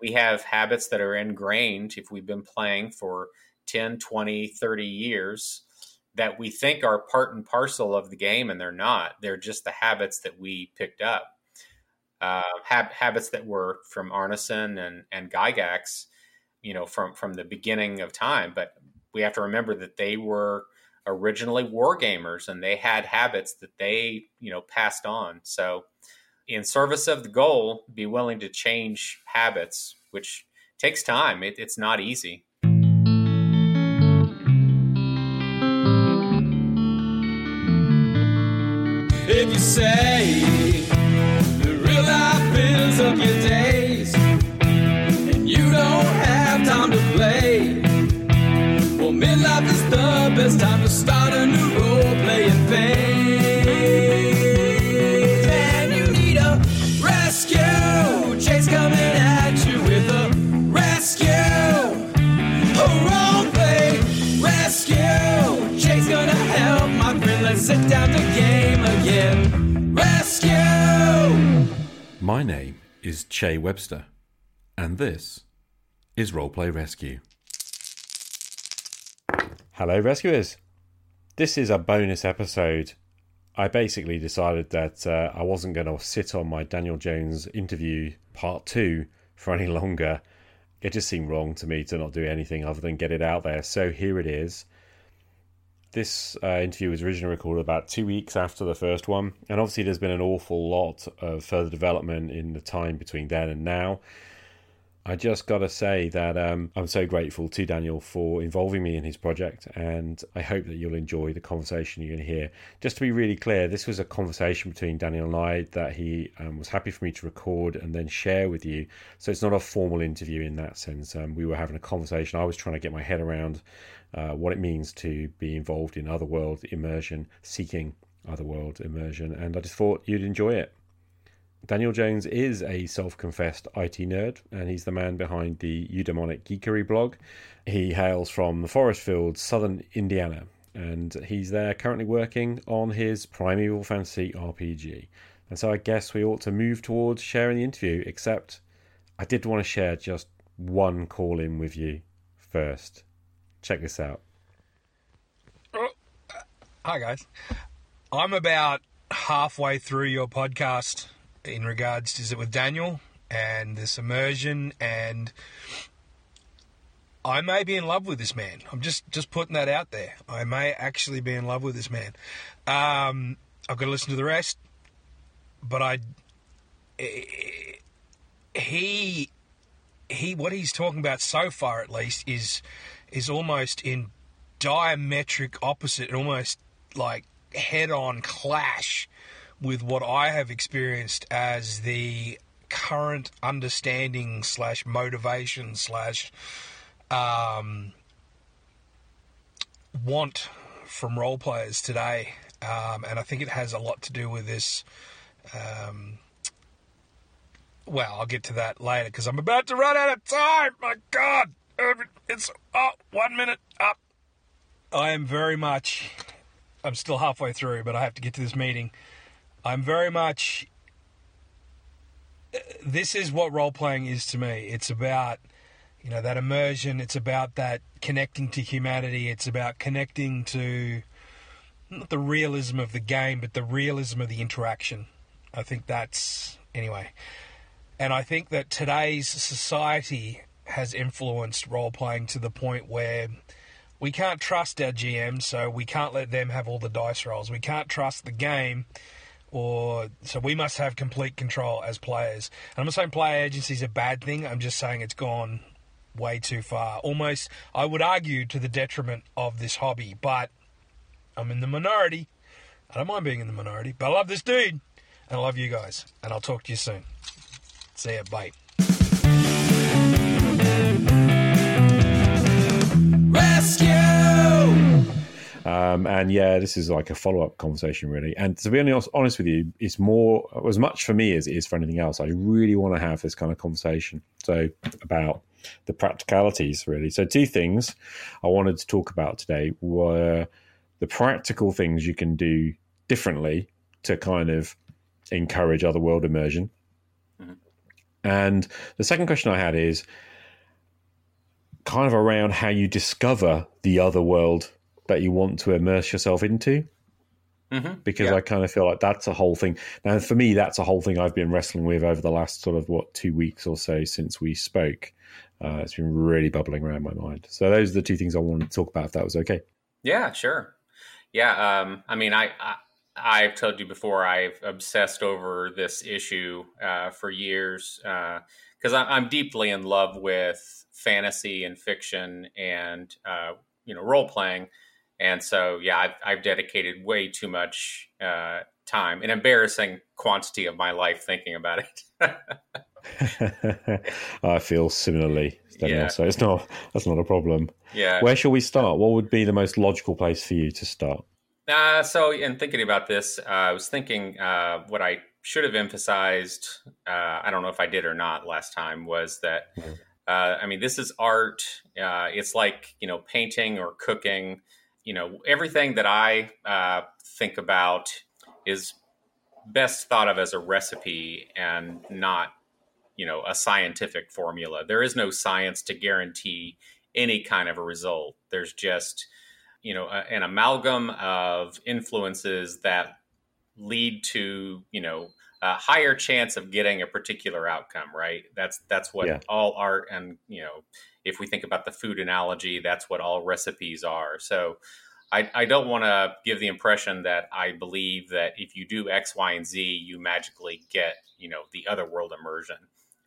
we have habits that are ingrained if we've been playing for 10, 20, 30 years that we think are part and parcel of the game, and they're not. They're just the habits that we picked up. Uh, hab- habits that were from Arneson and, and Gygax, you know, from, from the beginning of time. But we have to remember that they were originally war gamers and they had habits that they, you know, passed on. So, in service of the goal, be willing to change habits, which takes time. It, it's not easy. If you say My name is Che Webster, and this is Roleplay Rescue. Hello, rescuers. This is a bonus episode. I basically decided that uh, I wasn't going to sit on my Daniel Jones interview part two for any longer. It just seemed wrong to me to not do anything other than get it out there. So here it is. This uh, interview was originally recorded about two weeks after the first one, and obviously there's been an awful lot of further development in the time between then and now. I just got to say that um, I'm so grateful to Daniel for involving me in his project, and I hope that you'll enjoy the conversation you're going to hear. Just to be really clear, this was a conversation between Daniel and I that he um, was happy for me to record and then share with you. So it's not a formal interview in that sense. Um, we were having a conversation. I was trying to get my head around uh, what it means to be involved in otherworld immersion, seeking otherworld immersion, and I just thought you'd enjoy it. Daniel Jones is a self confessed IT nerd, and he's the man behind the Eudaimonic Geekery blog. He hails from the forest fields, southern Indiana, and he's there currently working on his Primeval Fantasy RPG. And so I guess we ought to move towards sharing the interview, except I did want to share just one call in with you first. Check this out. Hi, guys. I'm about halfway through your podcast in regards to is it with Daniel and this immersion, and I may be in love with this man. I'm just just putting that out there. I may actually be in love with this man. Um, I've got to listen to the rest, but I he he what he's talking about so far at least is is almost in diametric opposite, and almost like head on clash with what I have experienced as the current understanding slash motivation slash um, want from role players today. Um, and I think it has a lot to do with this. Um, well, I'll get to that later because I'm about to run out of time. My God, it's oh, one minute up. I am very much. I'm still halfway through, but I have to get to this meeting. I'm very much. Uh, this is what role playing is to me. It's about, you know, that immersion. It's about that connecting to humanity. It's about connecting to not the realism of the game, but the realism of the interaction. I think that's anyway. And I think that today's society has influenced role playing to the point where we can't trust our GM, so we can't let them have all the dice rolls. We can't trust the game, or so we must have complete control as players. And I'm not saying player agency is a bad thing. I'm just saying it's gone way too far. Almost, I would argue, to the detriment of this hobby. But I'm in the minority. I don't mind being in the minority, but I love this dude, and I love you guys. And I'll talk to you soon. See ya, bye. Rescue. Um, and yeah, this is like a follow up conversation, really. And to be honest, honest with you, it's more as much for me as it is for anything else. I really want to have this kind of conversation. So about the practicalities, really. So two things I wanted to talk about today were the practical things you can do differently to kind of encourage other world immersion. And the second question I had is kind of around how you discover the other world that you want to immerse yourself into. Mm-hmm. Because Yeah. I kind of feel like that's a whole thing. Now, for me, that's a whole thing I've been wrestling with over the last sort of what two weeks or so since we spoke. Uh, it's been really bubbling around my mind. So those are the two things I wanted to talk about. If that was okay. Yeah, sure. Yeah, um, I mean, I, I I've told you before I've obsessed over this issue uh, for years because I'm, I'm deeply in love with fantasy and fiction and uh, you know role playing, and so yeah, I've, I've dedicated way too much uh, time, an embarrassing quantity of my life thinking about it. I feel similarly, Daniel. Yeah. So it's not that's not a problem. yeah. Where shall we start? What would be the most logical place for you to start? Uh, so, in thinking about this, uh, I was thinking uh, what I should have emphasized. Uh, I don't know if I did or not last time. Was that Mhm. uh, I mean, this is art. Uh, it's like you know, painting or cooking. You know, everything that I uh, think about is best thought of as a recipe and not you know a scientific formula. There is no science to guarantee any kind of a result. There's just you know a, an amalgam of influences that lead to you know a higher chance of getting a particular outcome right that's that's what Yeah. all art and you know if we think about the food analogy that's what all recipes are so I, I don't want to give the impression that I believe that if you do X, Y, and Z, you magically get, you know, the other world immersion.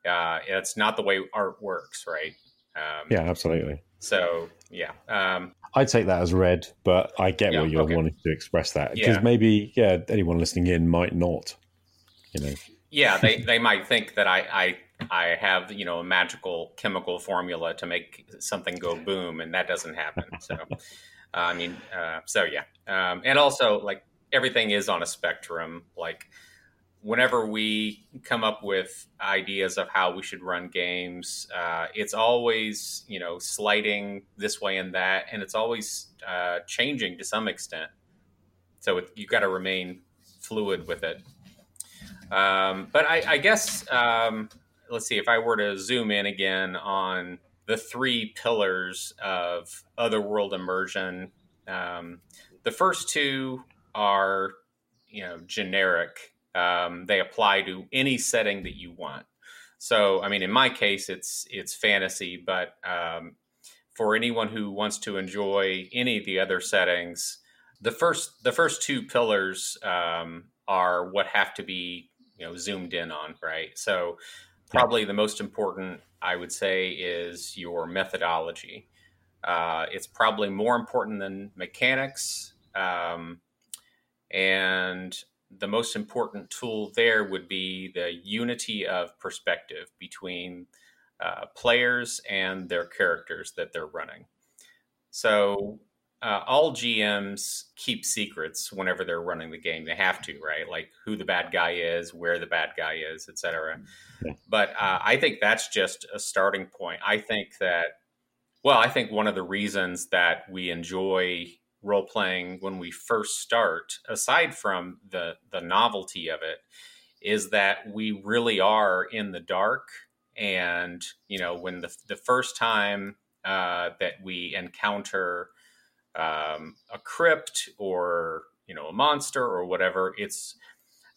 Uh, it's not the way art works, right? Um, Yeah, absolutely. So yeah, um, I'd take that as read, but I get Yeah, what you're okay. wanting to express that because Yeah. maybe yeah, anyone listening in might not. You know, yeah, they, they might think that I, I I have you know a magical chemical formula to make something go boom, and that doesn't happen. So I mean, uh, so yeah, um, and also like everything is on a spectrum. Like whenever we come up with ideas of how we should run games, uh, it's always you know sliding this way and that, and it's always uh, changing to some extent. So it, you got to remain fluid with it. Um, but I, I guess um, let's see if I were to zoom in again on the three pillars of otherworld immersion. Um, the first two are you know generic. Um, they apply to any setting that you want. So I mean, in my case, it's it's fantasy, but um, for anyone who wants to enjoy any of the other settings, the first the first two pillars um, are what have to be you know zoomed in on, right? So probably the most important, I would say, is your methodology. Uh, it's probably more important than mechanics, um, and the most important tool there would be the unity of perspective between uh, players and their characters that they're running. So uh, all GMs keep secrets whenever they're running the game. They have to, right? Like who the bad guy is, where the bad guy is, etc. Yeah. But uh, I think that's just a starting point. I think that, well, I think one of the reasons that we enjoy role playing when we first start, aside from the the novelty of it, is that we really are in the dark. And you know, when the the first time uh, that we encounter um, a crypt or you know a monster or whatever it's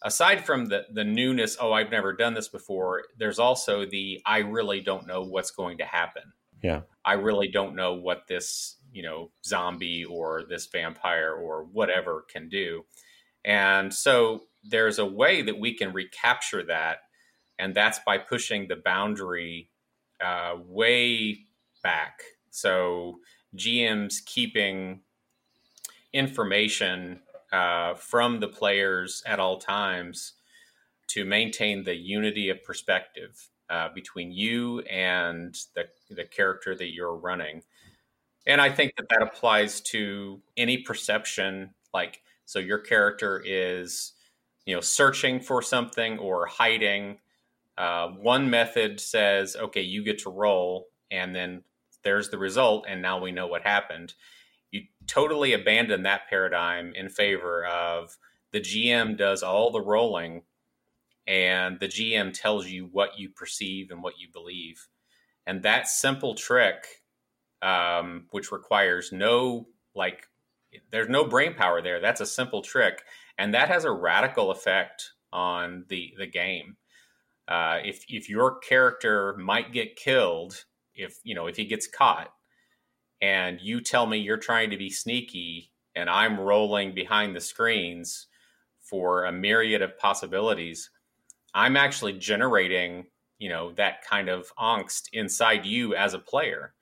aside from the the newness oh i've never done this before there's also the i really don't know what's going to happen Yeah. i really don't know what this you know zombie or this vampire or whatever can do and so there's a way that we can recapture that and that's by pushing the boundary uh, way back so GMs keeping information uh, from the players at all times to maintain the unity of perspective uh, between you and the, the character that you're running. And I think that that applies to any perception. Like, so your character is, you know, searching for something or hiding. Uh, one method says, okay, you get to roll, and then there's the result, and now we know what happened. You totally abandon that paradigm in favor of the GM does all the rolling, and the GM tells you what you perceive and what you believe. And that simple trick, um, which requires no like, there's no brain power there. That's a simple trick, and that has a radical effect on the the game. Uh, if if your character might get killed, if you know if he gets caught, and you tell me you're trying to be sneaky, and I'm rolling behind the screens for a myriad of possibilities, I'm actually generating, you know, that kind of angst inside you as a player.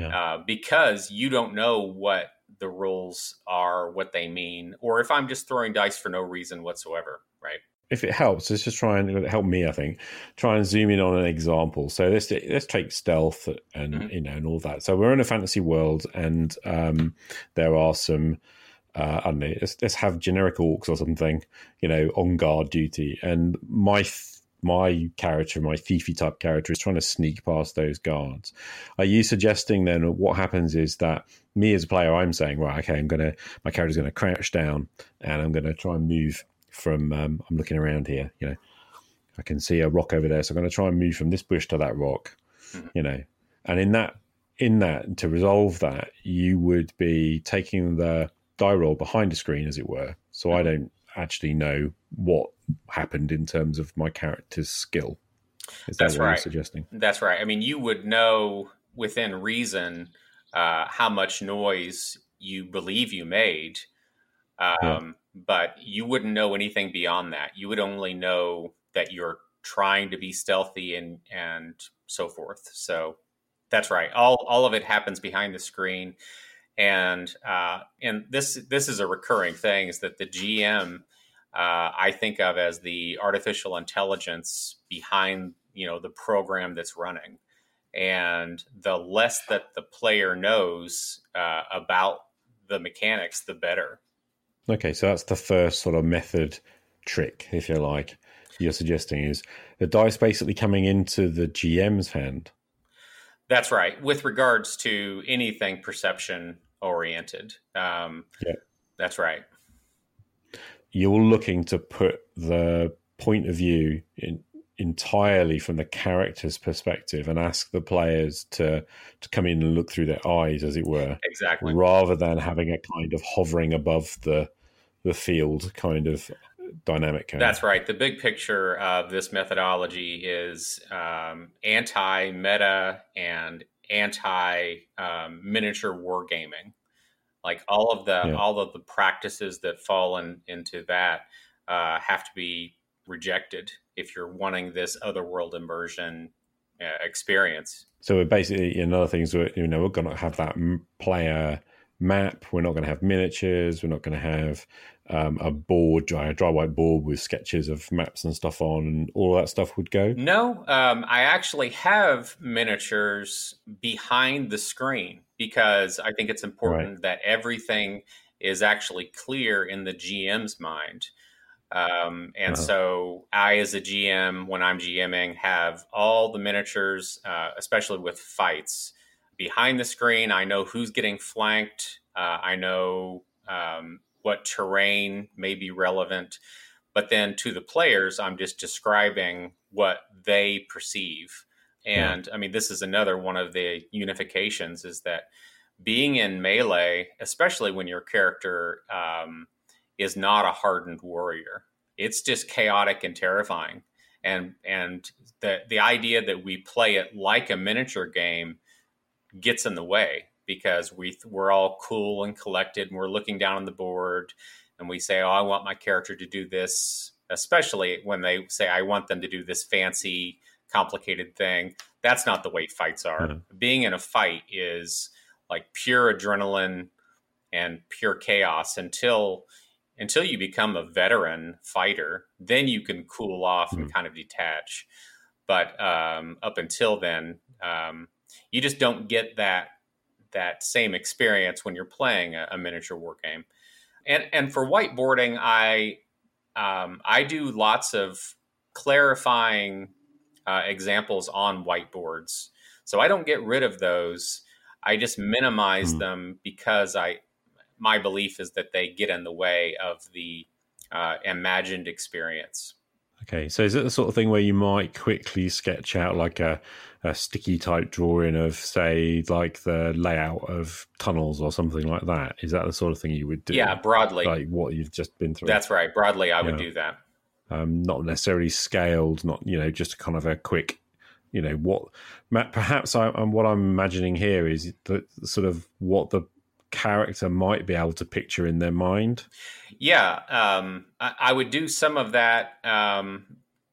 Yeah. Uh, because you don't know what the rules are, what they mean, or if I'm just throwing dice for no reason whatsoever, right? If it helps, let's just try and help me. I think try and zoom in on an example. So let's let's take stealth and mm-hmm. you know and all that. So we're in a fantasy world, and um, there are some uh, I don't know, let's, let's have generic orcs or something, you know, on guard duty. And my my character, my Fifi type character, is trying to sneak past those guards. Are you suggesting then what happens is that me as a player, I'm saying, right, okay, I'm gonna my character's gonna crouch down and I'm gonna try and move from. Um, I'm looking around here, you know, I can see a rock over there, so I'm gonna try and move from this bush to that rock, mm-hmm. you know, and in that in that to resolve that, you would be taking the die roll behind a screen, as it were. So I don't actually know what happened in terms of my character's skill. Is That's that right. suggesting? That's right. I mean, you would know within reason uh, how much noise you believe you made, um, yeah. but you wouldn't know anything beyond that. You would only know that you're trying to be stealthy and and so forth. So that's right. All all of it happens behind the screen and uh, and this this is a recurring thing is that the GM uh, I think of as the artificial intelligence behind you know the program that's running, and the less that the player knows uh, about the mechanics, the better. Okay, so that's the first sort of method trick, if you like. You're suggesting is the dice basically coming into the GM's hand. That's right. With regards to anything perception oriented. Um, yeah, that's right. You're looking to put the point of view in, entirely from the character's perspective and ask the players to to come in and look through their eyes, as it were, exactly, rather than having a kind of hovering above the the field kind of dynamic. Kind That's right. The big picture of this methodology is um, anti meta and anti um, miniature wargaming. Like all of the yeah. all of the practices that fall in, into that uh, have to be rejected if you're wanting this other world immersion uh, experience. So we're basically another thing is you know we're going to have that player map. We're not going to have miniatures. We're not going to have um, a board, dry, a dry white board with sketches of maps and stuff on, and all that stuff would go? No, um, I actually have miniatures behind the screen because I think it's important right. that everything is actually clear in the GM's mind. Um, and uh-huh. so I, as a GM, when I'm GMing, have all the miniatures, uh, especially with fights, behind the screen. I know who's getting flanked. Uh, I know um, what terrain may be relevant. But then to the players, I'm just describing what they perceive. And yeah. I mean, this is another one of the unifications is that being in melee, especially when your character um, is not a hardened warrior, it's just chaotic and terrifying. And and the the idea that we play it like a miniature game gets in the way because we we're all cool and collected and we're looking down on the board and we say, "Oh, I want my character to do this," especially when they say, "I want them to do this fancy, complicated thing." That's not the way fights are. Mm-hmm. Being in a fight is like pure adrenaline and pure chaos until until you become a veteran fighter. Then you can cool off mm-hmm. and kind of detach. But um, up until then, um, you just don't get that that same experience when you're playing a, a miniature war game. And and for whiteboarding, I um, I do lots of clarifying uh, examples on whiteboards. So I don't get rid of those. I just minimize mm. them because I my belief is that they get in the way of the uh, imagined experience. Okay, so is it the sort of thing where you might quickly sketch out like a, a sticky type drawing of, say, like the layout of tunnels or something like that? Is that the sort of thing you would do? Yeah, broadly. Like what you've just been through? That's right. Broadly, I would do that. um, not necessarily scaled, not you know just kind of a quick, you know what. Perhaps I, um, what I'm imagining here is the sort of what the character might be able to picture in their mind. Yeah, um, I, I would do some of that, um,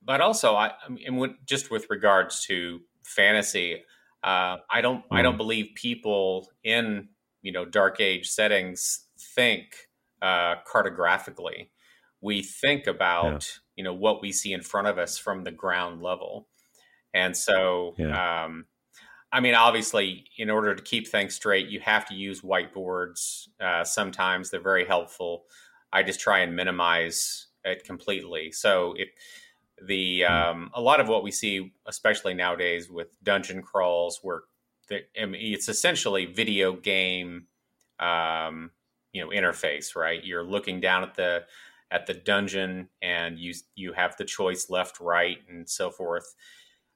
but also, I, I mean, just with regards to fantasy, uh, I don't, I don't believe people in you know dark age settings think uh, cartographically. We think about you know what we see in front of us from the ground level, and so. Yeah. Um, I mean, obviously, in order to keep things straight, you have to use whiteboards. Uh, sometimes they're very helpful. I just try and minimize it completely. So if the um, a lot of what we see, especially nowadays with dungeon crawls, where the, I mean, it's essentially video game, um, you know, interface, right? You're looking down at the at the dungeon, and you you have the choice left, right, and so forth.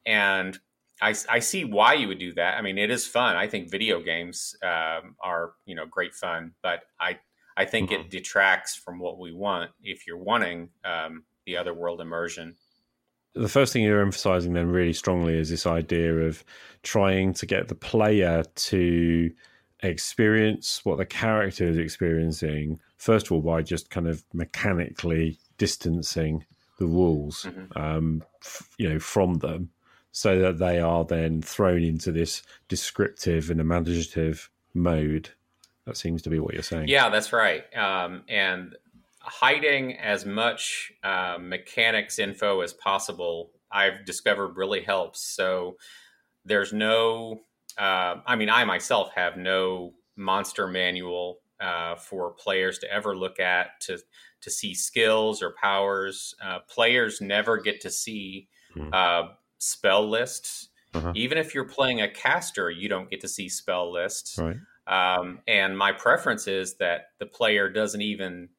And I, I see why you would do that. I mean, it is fun. I think video games um, are you know great fun, but I I think it detracts from what we want if you're wanting um, the other world immersion. The first thing you're emphasizing then really strongly is this idea of trying to get the player to experience what the character is experiencing. First of all, by just kind of mechanically distancing the rules, um, f- you know, from them, so that they are then thrown into this descriptive and imaginative mode. That seems to be what you're saying. Yeah, that's right. Um, and hiding as much uh, mechanics info as possible, I've discovered really helps. So there's no, uh, I mean, I myself have no monster manual uh, for players to ever look at to to see skills or powers. Uh, players never get to see Hmm. uh, spell lists. Uh-huh. Even if you're playing a caster, you don't get to see spell lists. Right. Um, and my preference is that the player doesn't even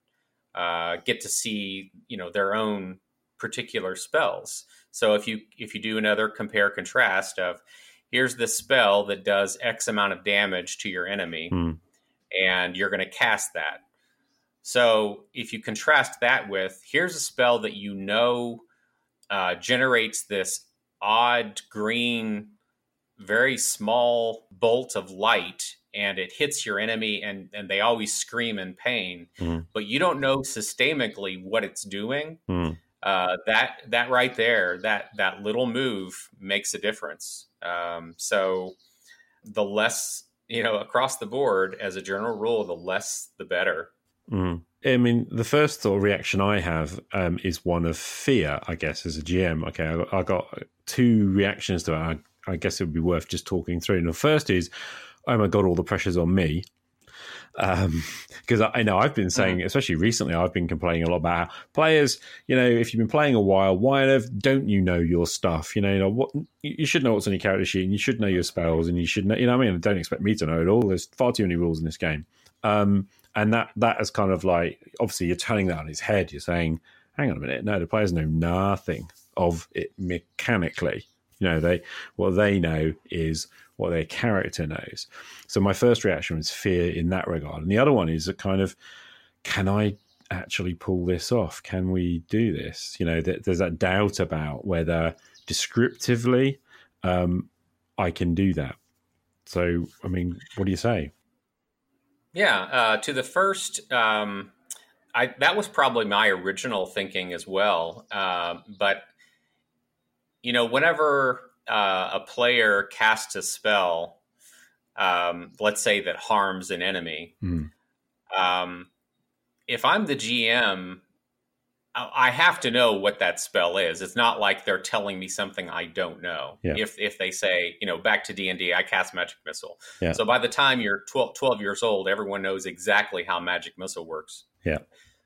uh, get to see, you know, their own particular spells. So if you if you do another compare contrast of here's this spell that does X amount of damage to your enemy, Hmm. and you're going to cast that. So if you contrast that with here's a spell that you know uh, generates this odd green, very small bolt of light, and it hits your enemy, and and they always scream in pain, Mhm. but you don't know systemically what it's doing. Hmm. Uh, that that right there, that that little move makes a difference. Um, so the less you know across the board, as a general rule, the less the better. Mm. I mean, the first sort of reaction I have um, is one of fear, I guess, as a GM. Okay, I got, I got two reactions to it. I, I guess it would be worth just talking through. And the first is, oh my God, all the pressure's on me. Because I, I know I've been saying, especially recently, I've been complaining a lot about how players, you know, if you've been playing a while, why earth don't you know your stuff? You know, you know what you should know what's on your character sheet, and you should know your spells, and you should know, you know, what I mean, don't expect me to know it all. There's far too many rules in this game. Um, and that that is kind of like obviously you're turning that on its head. You're saying, hang on a minute, no, the players know nothing of it mechanically. You know, they what they know is what their character knows. So my first reaction was fear in that regard, and the other one is a kind of, can I actually pull this off? Can we do this? You know, th- there's that doubt about whether descriptively um, I can do that. So, I mean, what do you say? Yeah, uh, to the first, um, I that was probably my original thinking as well. Um but you know, whenever uh, a player casts a spell, um, let's say that harms an enemy, Hmm. um, if I'm the GM, I I have to know what that spell is. It's not like they're telling me something I don't know. Yeah. If if they say, you know, back to D and I cast magic missile. Yeah. So by the time you're 12, 12 years old, everyone knows exactly how magic missile works. Yeah.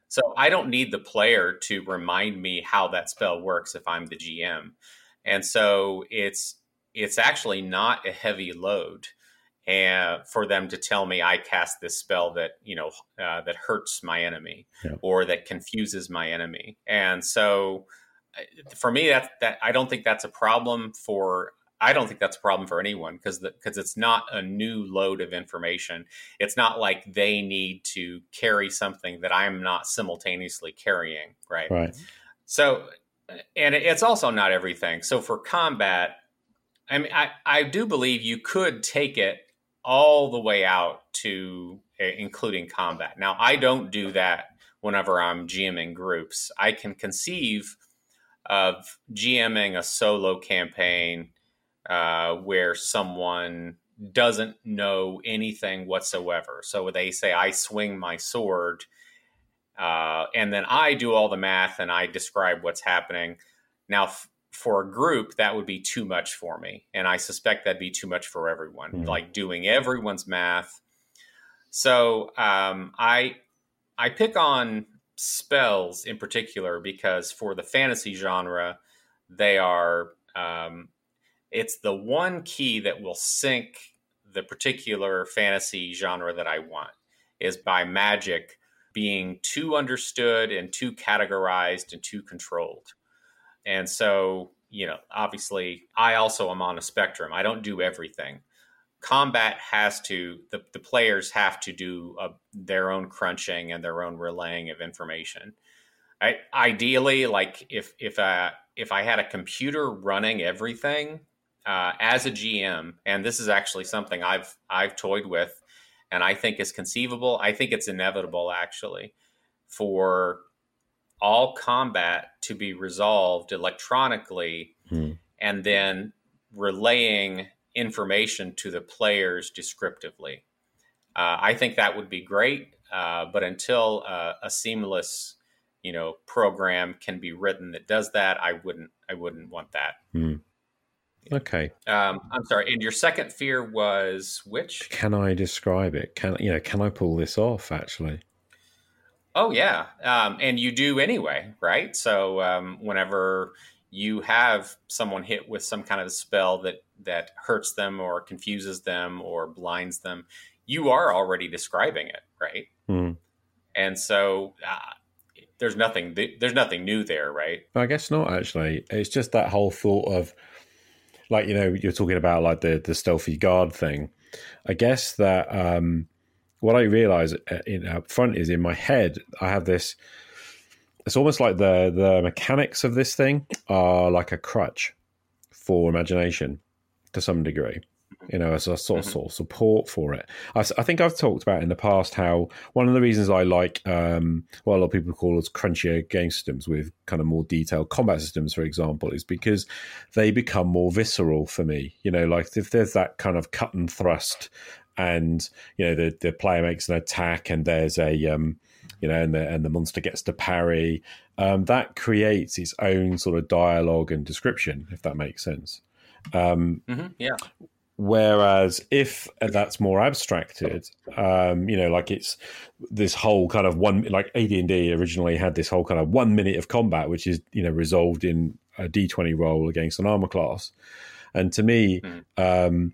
So I don't need the player to remind me how that spell works if I'm the GM. And so it's it's actually not a heavy load and for them to tell me I cast this spell that you know uh, that hurts my enemy Yeah. or that confuses my enemy. And so for me that that I don't think that's a problem for I don't think that's a problem for anyone because because it's not a new load of information. It's not like they need to carry something that I'm not simultaneously carrying, right? Right. So, and it's also not everything. So for combat, I mean, I I do believe you could take it all the way out to including combat. Now, I don't do that whenever I'm GMing groups. I can conceive of GMing a solo campaign uh, where someone doesn't know anything whatsoever. So they say, I swing my sword, uh, and then I do all the math and I describe what's happening. Now, f- for a group, that would be too much for me. And I suspect that'd be too much for everyone, Mm. like doing everyone's math. So um, I I pick on spells in particular because for the fantasy genre, they are um, it's the one key that will sink the particular fantasy genre that I want is by magic being too understood and too categorized and too controlled. And so, you know, obviously, I also am on a spectrum. I don't do everything. Combat has to, the, the players have to do a, their own crunching and their own relaying of information. I, ideally, like if if uh, if I had a computer running everything uh, as a GM, and this is actually something I've I've toyed with, and I think is conceivable. I think it's inevitable actually for all combat to be resolved electronically Hmm. and then relaying information to the players descriptively. Uh, I think that would be great, uh, but until uh, a seamless, you know, program can be written that does that, I wouldn't. I wouldn't want that. Okay. Um, I'm sorry. And your second fear was which? Can I describe it? Can you know? Can I pull this off? Actually, Oh yeah, um, and you do anyway, right? So um, whenever you have someone hit with some kind of spell that that hurts them or confuses them or blinds them, you are already describing it, right? Hmm. And so uh, there's nothing there's nothing new there, right? I guess not. Actually, it's just that whole thought of, like you know, you're talking about like the the stealthy guard thing. I guess that um, what I realize uh, in up front is in my head, I have this. It's almost like the the mechanics of this thing are like a crutch for imagination to some degree. You know, as a sort of, Mhm. sort of support for it. I think I've talked about in the past how one of the reasons I like um, what a lot of people call as crunchier game systems with kind of more detailed combat systems, for example, is because they become more visceral for me. You know, like if there's that kind of cut and thrust, and you know the the player makes an attack, and there's a um, you know, and the and the monster gets to parry, um, that creates its own sort of dialogue and description, if that makes sense. Um, hmm Yeah. Whereas if that's more abstracted, um, you know, like it's this whole kind of one, like AD and D originally had this whole kind of one minute of combat, which is you know resolved in a D twenty roll against an armor class, and to me, Mhm. um,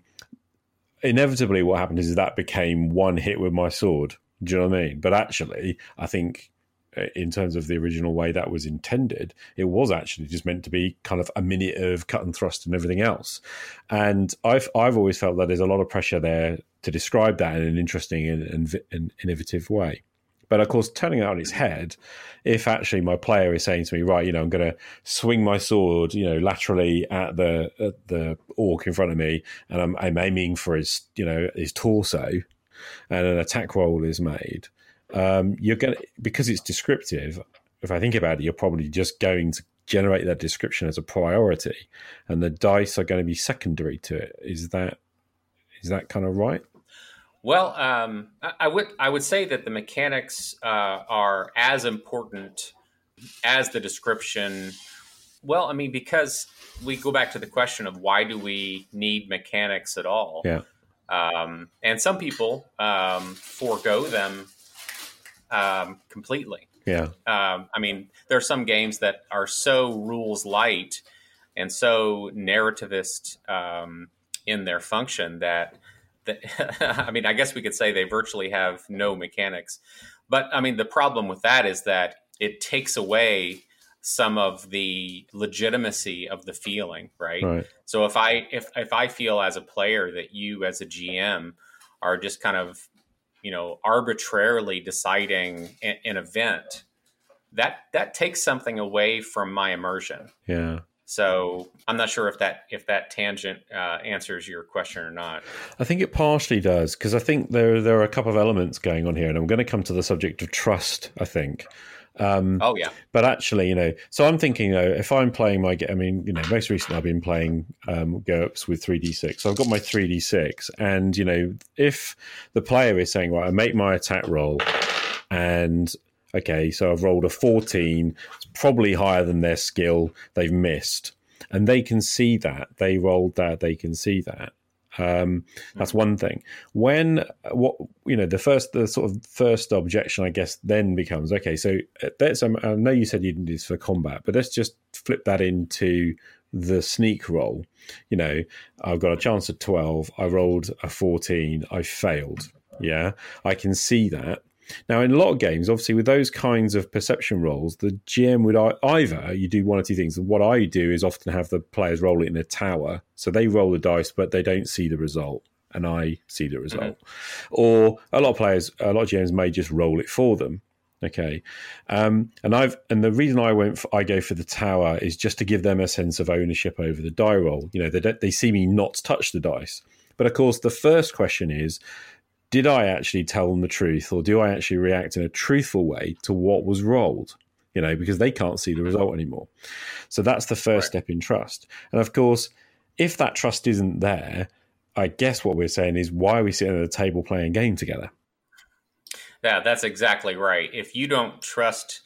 inevitably what happened is that became one hit with my sword. Do you know what I mean? But actually, I think Uh, in terms of the original way that was intended, it was actually just meant to be kind of a minute of cut and thrust and everything else. And I've I've always felt that there's a lot of pressure there to describe that in an interesting and, and, and innovative way. But of course, turning it on its head, if actually my player is saying to me, right, you know, I'm going to swing my sword, you know, laterally at the at the orc in front of me, and I'm, I'm aiming for his, you know, his torso, and an attack roll is made, um, you're going to because it's descriptive. If I think about it, you're probably just going to generate that description as a priority, and the dice are going to be secondary to it. Is that is that kind of right? Well, um, I, I would I would say that the mechanics uh, are as important as the description. Well, I mean, because we go back to the question of why do we need mechanics at all? Yeah. Um, and some people um, forego them um, completely. Yeah, Um, I mean, there are some games that are so rules light and so narrativist um, in their function that, that I mean, I guess we could say they virtually have no mechanics. But I mean, the problem with that is that it takes away some of the legitimacy of the feeling, right? Right. So if I if if I feel as a player that you as a GM are just kind of you know arbitrarily deciding an, an event, that that takes something away from my immersion. Yeah. So I'm not sure if that if that tangent uh, answers your question or not. I think it partially does because I think there there are a couple of elements going on here, and I'm going to come to the subject of trust. I think. Um, Oh yeah, but actually, you know, so I'm thinking, you know, if I'm playing my, I mean, you know, most recently I've been playing um, GURPS with 3d6. So I've got my 3d6, and you know, if the player is saying, right, I make my attack roll, and okay, so I've rolled a 14, it's probably higher than their skill, they've missed, and they can see that they rolled that, they can see that. Um, that's one thing. When what you know, the first the sort of first objection, I guess, then becomes okay. So uh, let's. Um, I know you said you didn't do this for combat, but let's just flip that into the sneak roll. You know, I've got a chance at twelve. I rolled a fourteen. I failed. Yeah, I can see that. Now, in a lot of games, obviously, with those kinds of perception rolls, the GM would either you do one or two things. What I do is often have the players roll it in a tower, so they roll the dice, but they don't see the result, and I see the result. Or a lot of players, a lot of GMs may just roll it for them. Okay, um, and I've and the reason I went for, I go for the tower is just to give them a sense of ownership over the die roll. You know, they they see me not touch the dice, but of course, the first question is did I actually tell them the truth or do I actually react in a truthful way to what was rolled? You know, because they can't see the result anymore. So that's the first Right. step in trust. And of course, if that trust isn't there, I guess what we're saying is why are we sitting at a table playing a game together? yeah, that's exactly right. If you don't trust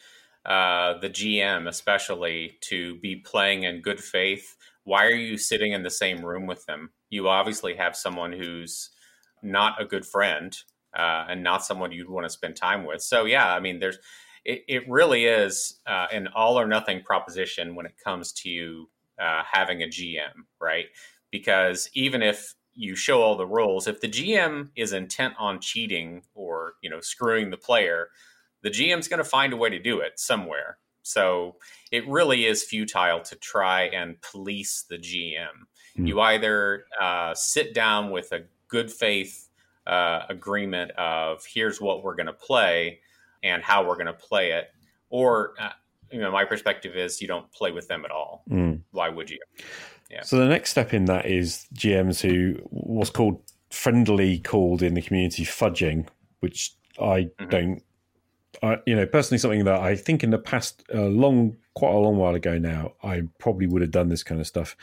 uh, the GM, especially, to be playing in good faith, why are you sitting in the same room with them? You obviously have someone who's not a good friend uh, and not someone you'd want to spend time with. So yeah, I mean, there's it, it really is uh, an all or nothing proposition when it comes to uh, having a GM, right? Because even if you show all the rules, if the GM is intent on cheating or you know screwing the player, the GM's going to find a way to do it somewhere. So it really is futile to try and police the GM. Hmm. You either uh, sit down with a good faith uh, agreement of here's what we're going to play and how we're going to play it, or uh, you know my perspective is you don't play with them at all. Mm. Why would you? Yeah. So the next step in that is GMs who what's called friendly called in the community fudging, which I Mhm. don't. I, you know, personally, something that I think in the past, a long, quite a long while ago now, I probably would have done this kind of stuff.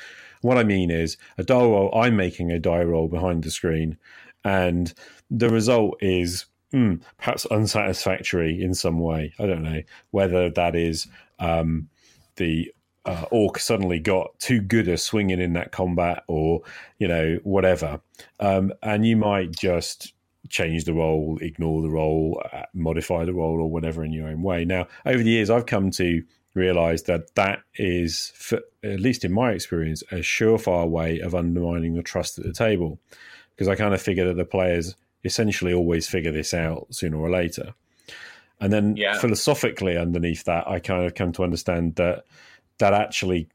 What I mean is, a die roll. I'm making a die roll behind the screen, and the result is hmm, perhaps unsatisfactory in some way. I don't know whether that is um, the uh, orc suddenly got too good a swinging in that combat, or you know whatever, um, and you might just change the roll, ignore the roll, uh, modify the roll, or whatever in your own way. Now, over the years, I've come to realize that that is, for, at least in my experience, a surefire way of undermining the trust at the table, because I kind of figure that the players essentially always figure this out sooner or later. And then Yeah. philosophically underneath that, I kind of come to understand that that actually,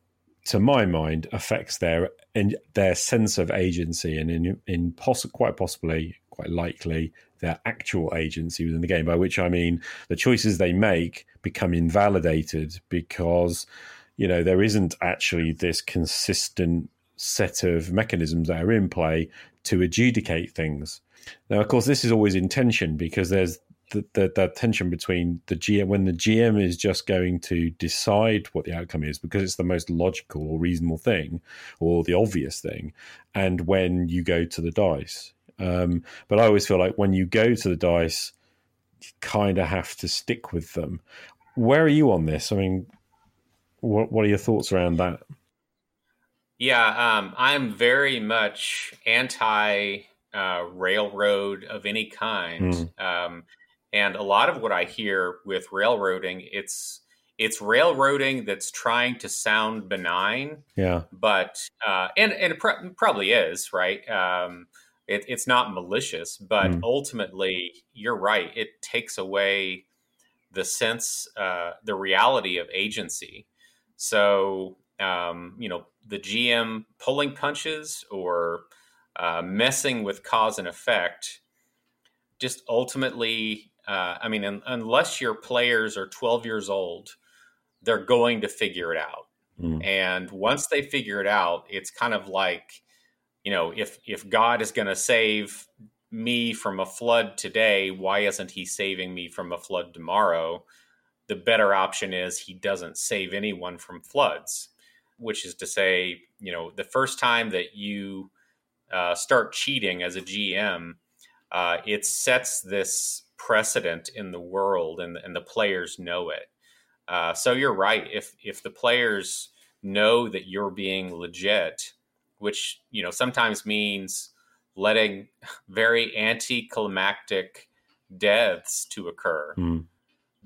to my mind, affects their in their sense of agency and in in poss- quite possibly, quite likely, their actual agency within the game. By which I mean the choices they make become invalidated because you know there isn't actually this consistent set of mechanisms that are in play to adjudicate things. Now, of course, this is always in tension because there's the, the, the tension between the GM when the GM is just going to decide what the outcome is because it's the most logical or reasonable thing or the obvious thing, and when you go to the dice. Um, but I always feel like when you go to the dice, you kind of have to stick with them. Where are you on this? I mean, what what are your thoughts around that? Yeah, um, I'm very much anti uh, railroad of any kind, um, and a lot of what I hear with railroading, it's it's railroading that's trying to sound benign, Yeah, but uh, and and it pr- probably is right. Um, it, it's not malicious, but Mm. ultimately, you're right. It takes away the sense, uh, the reality of agency. So, um, you know, the GM pulling punches or uh, messing with cause and effect just ultimately, uh, I mean, un- unless your players are 12 years old, they're going to figure it out. Mm. And once they figure it out, it's kind of like, you know, if if God is going to save me from a flood today, why isn't he saving me from a flood tomorrow? The better option is he doesn't save anyone from floods, which is to say, you know, the first time that you uh, start cheating as a GM, uh, it sets this precedent in the world, and, and the players know it. Uh, so you're right. If if the players know that you're being legit, which you know sometimes means letting very anticlimactic deaths to occur. Mm.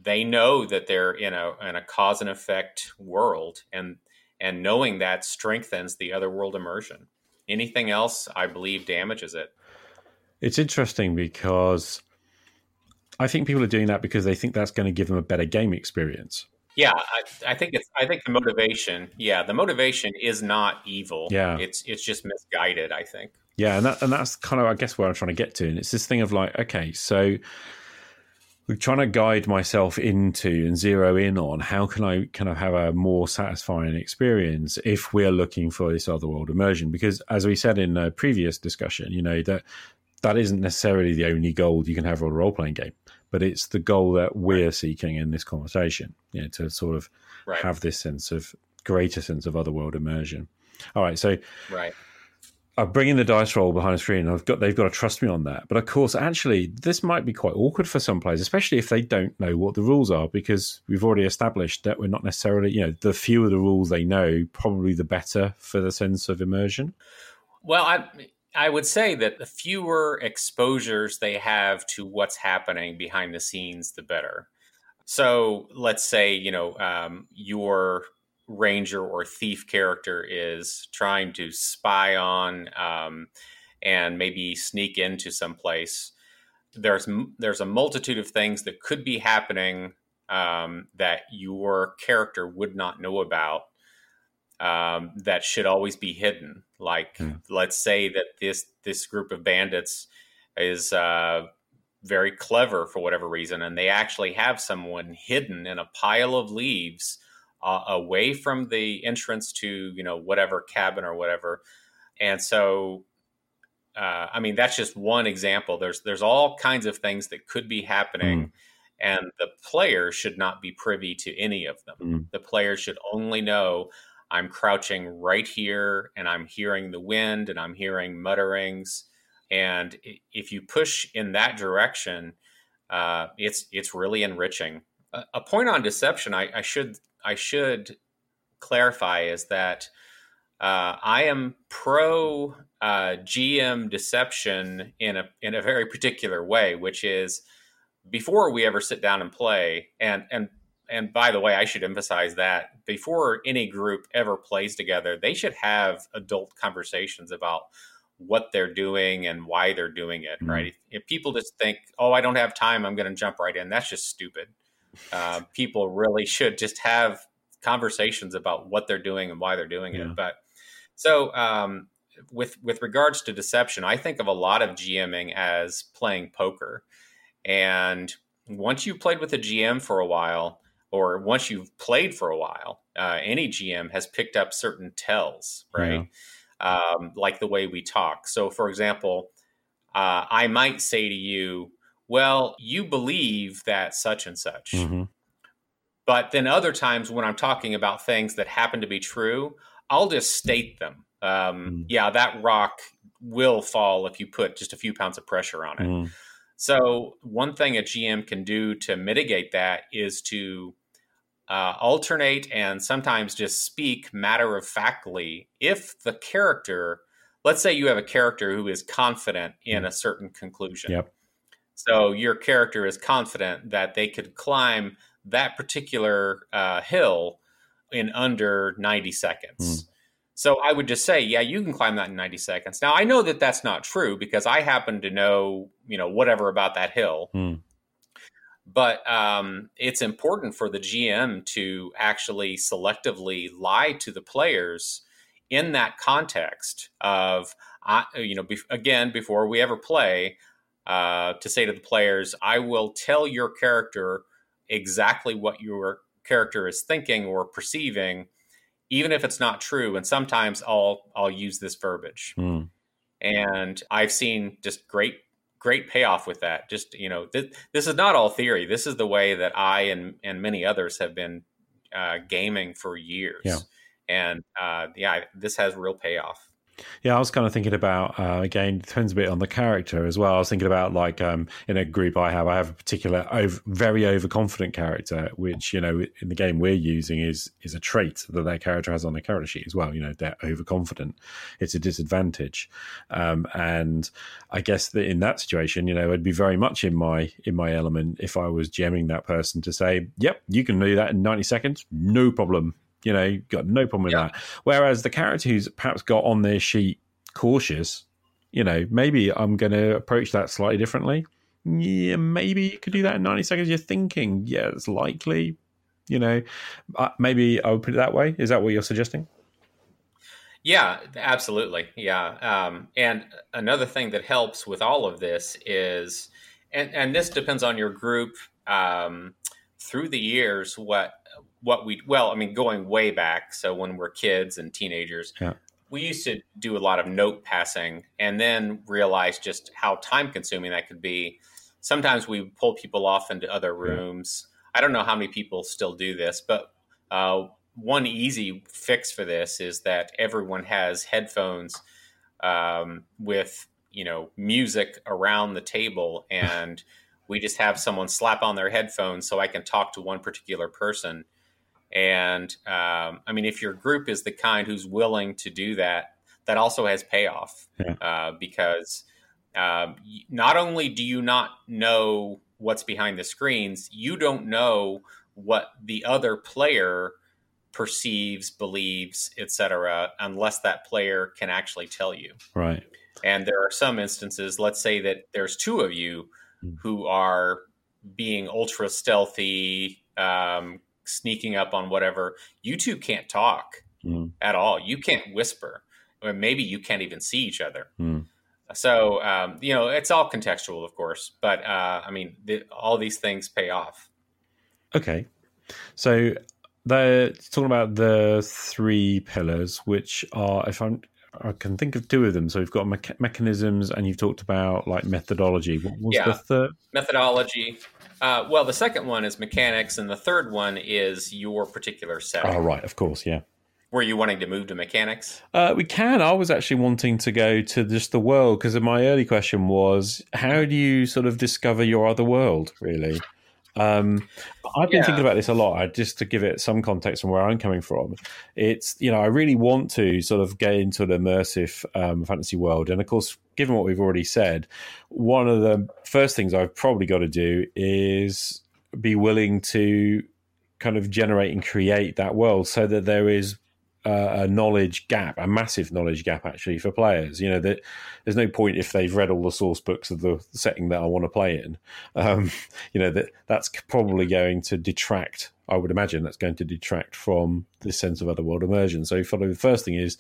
They know that they're in a in a cause and effect world, and and knowing that strengthens the other world immersion. Anything else, I believe, damages it. It's interesting because I think people are doing that because they think that's going to give them a better game experience. Yeah, I, I think it's. I think the motivation. Yeah, the motivation is not evil. Yeah. it's it's just misguided. I think. Yeah, and that and that's kind of I guess where I'm trying to get to, and it's this thing of like, okay, so we're trying to guide myself into and zero in on how can I kind of have a more satisfying experience if we're looking for this other world immersion, because as we said in a previous discussion, you know that that isn't necessarily the only goal you can have for a role playing game, but it's the goal that we're seeking in this conversation, you know, to sort of Right. have this sense of greater sense of other world immersion. All right, so Right. I'm bringing the dice roll behind the screen. I've got they've got to trust me on that. But of course, actually, this might be quite awkward for some players, especially if they don't know what the rules are, because we've already established that we're not necessarily, you know, the fewer the rules they know, probably the better for the sense of immersion. Well, I I would say that the fewer exposures they have to what's happening behind the scenes, the better. So let's say you know um, your ranger or thief character is trying to spy on um, and maybe sneak into some place. There's there's a multitude of things that could be happening um, that your character would not know about um, that should always be hidden. Like, Hmm. let's say that this this group of bandits is uh, very clever for whatever reason, and they actually have someone hidden in a pile of leaves uh, away from the entrance to you know whatever cabin or whatever. And so, uh, I mean, that's just one example. There's there's all kinds of things that could be happening. And the player should not be privy to any of them. Mm. The player should only know I'm crouching right here and I'm hearing the wind and I'm hearing mutterings. And if you push in that direction, uh, it's it's really enriching. A, a point on deception I, I should I should clarify is that uh, I am pro uh, GM deception in a in a very particular way, which is before we ever sit down and play and and and by the way i should emphasize that before any group ever plays together they should have adult conversations about what they're doing and why they're doing it right? If, if people just think oh i don't have time i'm going to jump right in that's just stupid. Uh, people really should just have conversations about what they're doing and why they're doing Yeah. it but so um, with with regards to deception i think of a lot of gming as playing poker. And once you've played with a GM for a while, or once you've played for a while, uh, any GM has picked up certain tells, right? Um, like the way we talk. So, for example, uh, I might say to you, Well, you believe that such and such. Mhm. But then other times when I'm talking about things that happen to be true, I'll just state them. Um, Mm. Yeah, that rock will fall if you put just a few pounds of pressure on it. Mm. So, one thing a GM can do to mitigate that is to uh, alternate and sometimes just speak matter of factly. If the character, let's say you have a character who is confident in a certain conclusion. Yep. So, your character is confident that they could climb that particular uh, hill in under 90 seconds. So I would just say, yeah, you can climb that in 90 seconds. Now I know that that's not true because I happen to know, you know, whatever about that hill. Hmm. But um, it's important for the GM to actually selectively lie to the players in that context of, uh, you know, be- again, before we ever play, uh, to say to the players, I will tell your character exactly what your character is thinking or perceiving, even if it's not true. And sometimes I'll I'll use this verbiage. Mm. And I've seen just great great payoff with that. Just you know, th- this is not all theory. This is the way that I and and many others have been uh, gaming for years. Yeah. And uh, yeah, this has real payoff. Yeah, I was kind of thinking about uh, again depends a bit on the character as well. I was thinking about like um, in a group I have, I have a particular over, very overconfident character, which you know in the game we're using is is a trait that their character has on their character sheet as well. You know, they're overconfident; it's a disadvantage. Um, and I guess that in that situation, you know, I'd be very much in my in my element if I was GMing that person to say, "Yep, you can do that in ninety seconds, no problem." You know, got no problem with Yeah. that. Whereas the character who's perhaps got on their sheet cautious, you know, maybe I'm going to approach that slightly differently. Yeah, maybe you could do that in 90 seconds. You're thinking, yeah, it's likely, you know, uh, maybe I would put it that way. Is that what you're suggesting? Yeah, absolutely. Yeah. Um, and another thing that helps with all of this is, and, and this depends on your group. Um, through the years, what what we well, I mean, going way back. So when we're kids and teenagers, Yeah. we used to do a lot of note passing, and then realize just how time consuming that could be. Sometimes we pull people off into other rooms. I don't know how many people still do this, but uh, one easy fix for this is that everyone has headphones um, with you know music around the table, and we just have someone slap on their headphones so I can talk to one particular person. And um, I mean, if your group is the kind who's willing to do that, that also has payoff Yeah. uh, because um, not only do you not know what's behind the screens, you don't know what the other player perceives, believes, etc., unless that player can actually tell you. Right. And there are some instances, let's say that there's two of you Mm. who are being ultra stealthy, um, sneaking up on whatever. You two can't talk Mm. at all. You can't whisper, or maybe you can't even see each other. Mm. So, um, you know, it's all contextual, of course, but uh, I mean, the, all these things pay off. Okay. So they're talking about the three pillars, which are, if I'm, I can think of two of them. So we've got mecha- mechanisms, and you've talked about like methodology. What was Yeah. the third? Methodology. Uh, well, the second one is mechanics, and the third one is your particular setting. Oh, right. Of course. Yeah. Were you wanting to move to mechanics? Uh, we can. I was actually wanting to go to just the world because my early question was, how do you sort of discover your other world? Really, um, I've been Yeah. thinking about this a lot. I, just to give it some context from where I'm coming from, it's you know I really want to sort of get into an immersive um, fantasy world, and of course, given what we've already said, one of the first things I've probably got to do is be willing to kind of generate and create that world so that there is a knowledge gap, a massive knowledge gap actually for players. You know that there's no point if they've read all the source books of the setting that I want to play in. Um, you know that that's probably going to detract. I would imagine that's going to detract from the sense of other world immersion. So, follow the first thing is,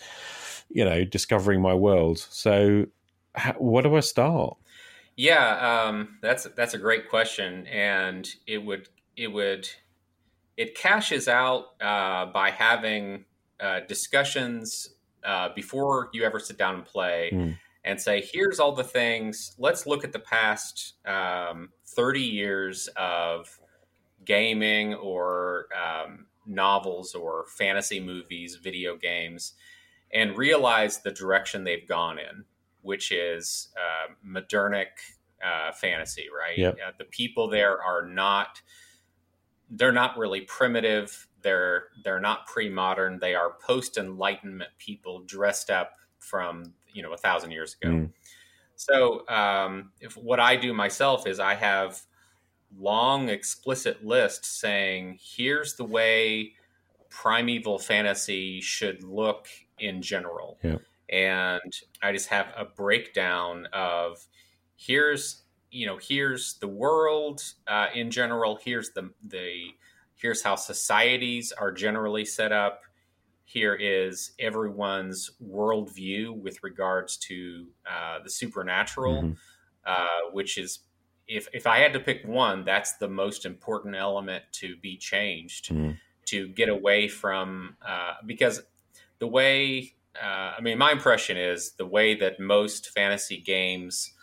you know, discovering my world. So, how, where do I start? Yeah, um, that's that's a great question, and it would it would it cashes out uh, by having uh, discussions uh, before you ever sit down and play, Mm. and say, "Here's all the things. Let's look at the past um, thirty years of gaming or um, novels or fantasy movies, video games, and realize the direction they've gone in." Which is uh, modernic uh, fantasy, right? Yep. Uh, the people there are not they're not really primitive. They're they're not pre-modern. They are post-enlightenment people dressed up from you know a thousand years ago. Mm. So um, if what I do myself is I have long explicit lists saying here's the way primeval fantasy should look in general Yeah. And I just have a breakdown of here's you know, here's the world uh, in general. Here's the the here's how societies are generally set up. Here is everyone's worldview with regards to uh, the supernatural, Mhm. uh, which is if if I had to pick one, that's the most important element to be changed Mm. to get away from uh, because the way uh, I mean, my impression is the way that most fantasy games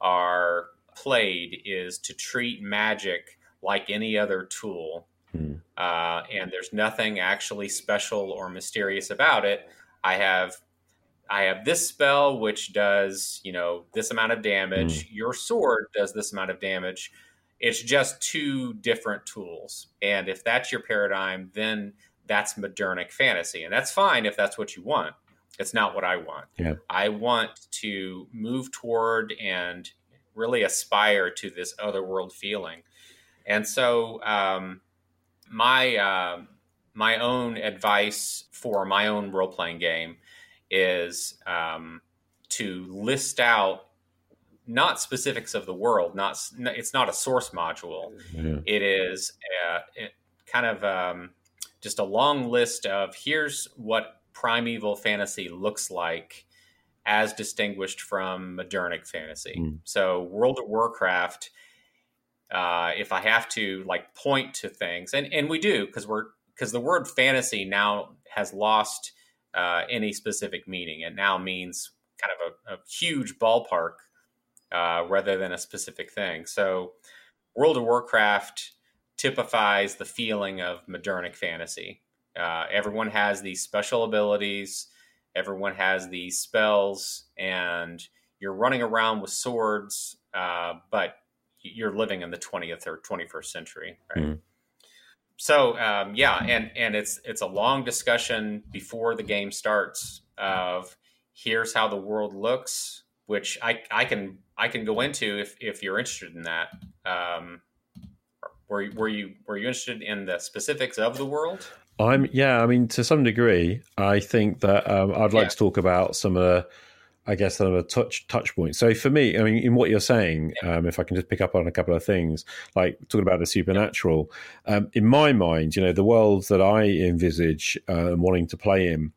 are played is to treat magic like any other tool, Hmm. uh, and there's nothing actually special or mysterious about it. I have I have this spell which does you know this amount of damage. Your sword does this amount of damage. It's just two different tools, and if that's your paradigm, then that's modernic fantasy, and that's fine if that's what you want. It's not what I want. Yeah. I want to move toward and really aspire to this otherworld feeling, and so um, my uh, my own advice for my own role playing game is um, to list out not specifics of the world. Not it's not a source module. Yeah. It is uh it, kind of um, just a long list of here's what primeval fantasy looks like as distinguished from modernic fantasy. Mm. So World of Warcraft. Uh, if I have to like point to things, and and we do because we're because the word fantasy now has lost uh, any specific meaning. It now means kind of a, a huge ballpark uh, rather than a specific thing. So, World of Warcraft typifies the feeling of modernic fantasy. Uh, everyone has these special abilities, everyone has these spells, and you're running around with swords, uh, but you're living in the 20th or 21st century, right? Mhm. So um, yeah, and and it's it's a long discussion before the game starts of here's how the world looks, which I I can I can go into if if you're interested in that. Um, were were you were you interested in the specifics of the world? I'm yeah. I mean, to some degree, I think that um, I'd like Yeah. to talk about some of the, I guess, some of the touch touch points. So for me, I mean, in what you're saying, um, if I can just pick up on a couple of things, like talking about the supernatural, um, in my mind, you know, the world that I envisage uh, and wanting to play in.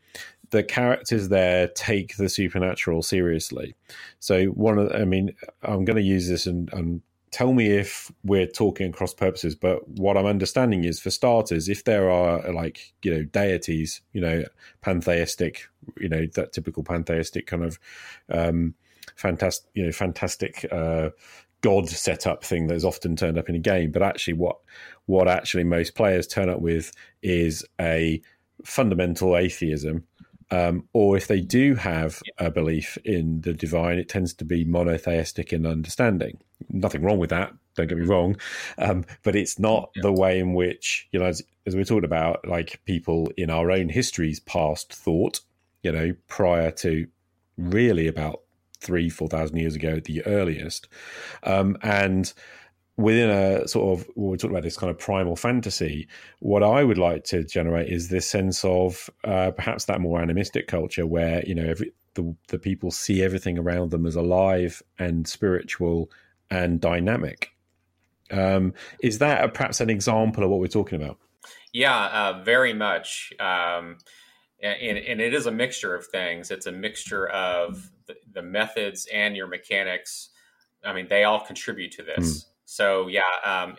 The characters there take the supernatural seriously. So one of, I mean, I'm going to use this and, and tell me if we're talking across purposes but what i'm understanding is for starters if there are like you know deities you know pantheistic you know that typical pantheistic kind of um fantastic you know fantastic uh god setup thing that is often turned up in a game. But actually what what actually most players turn up with is a fundamental atheism um, or if they do have a belief in the divine, it tends to be monotheistic in understanding. Nothing wrong with that. Don't get me wrong, um, but it's not the way in which you know, as, as we're talking about, like people in our own histories past thought. You know, prior to really about three, four thousand years ago at the earliest, um, and within a sort of well, we're talking about this kind of primal fantasy what i would like to generate is this sense of uh, perhaps that more animistic culture where you know every the, the people see everything around them as alive and spiritual and dynamic um, is that a, perhaps an example of what we're talking about Yeah, uh, very much. Um, and, and it is a mixture of things. It's a mixture of the, the methods and your mechanics. I mean, they all contribute to this. So, yeah, um,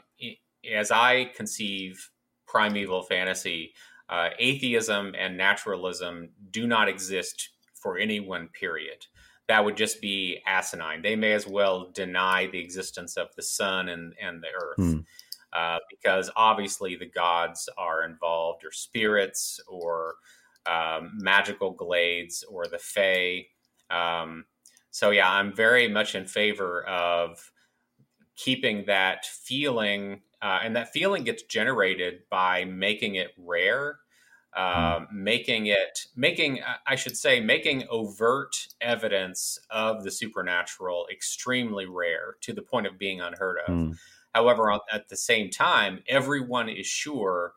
as I conceive primeval fantasy, uh, atheism and naturalism do not exist for any one period. That would just be asinine. They may as well deny the existence of the sun and, and the earth Hmm. uh, because obviously the gods are involved, or spirits, or um, magical glades, or the fae. Um, so yeah, I'm very much in favor of keeping that feeling, uh, and that feeling gets generated by making it rare. Um, making it making i should say making overt evidence of the supernatural extremely rare to the point of being unheard of Hmm. However, at the same time, everyone is sure,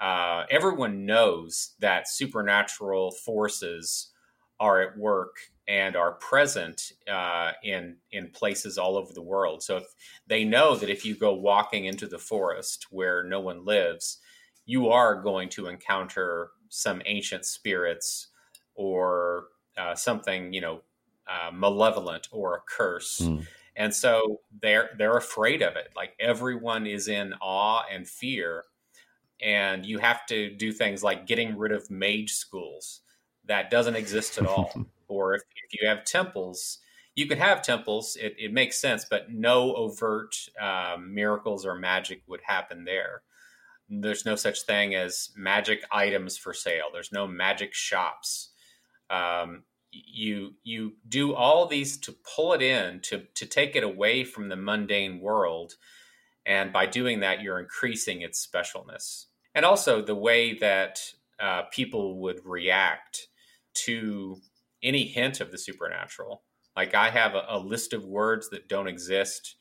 uh, everyone knows that supernatural forces are at work and are present uh, in in places all over the world. So if they know that if you go walking into the forest where no one lives, you are going to encounter some ancient spirits or uh, something you know uh, malevolent or a curse. Mm. And so they're they're afraid of it. Like everyone is in awe and fear, and you have to do things like getting rid of mage schools. That doesn't exist at all. or if, if you have temples, you can have temples. It, it makes sense, but no overt um, miracles or magic would happen there. There's no such thing as magic items for sale. There's no magic shops. Um, you you do all these to pull it in to to take it away from the mundane world and by doing that you're increasing its specialness and also the way that uh, people would react to any hint of the supernatural like i have a, a list of words that don't exist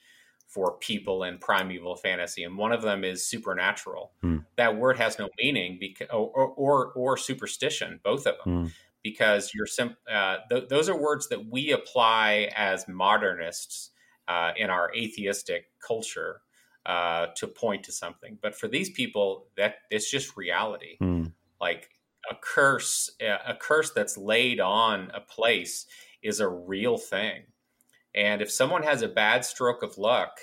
for people in primeval fantasy and one of them is supernatural Hmm. that word has no meaning because or, or or superstition both of them Hmm. because you're sim- uh, th- those are words that we apply as modernists uh, in our atheistic culture uh, to point to something. But for these people, that it's just reality. Mm. Like a curse, a curse that's laid on a place is a real thing. And if someone has a bad stroke of luck,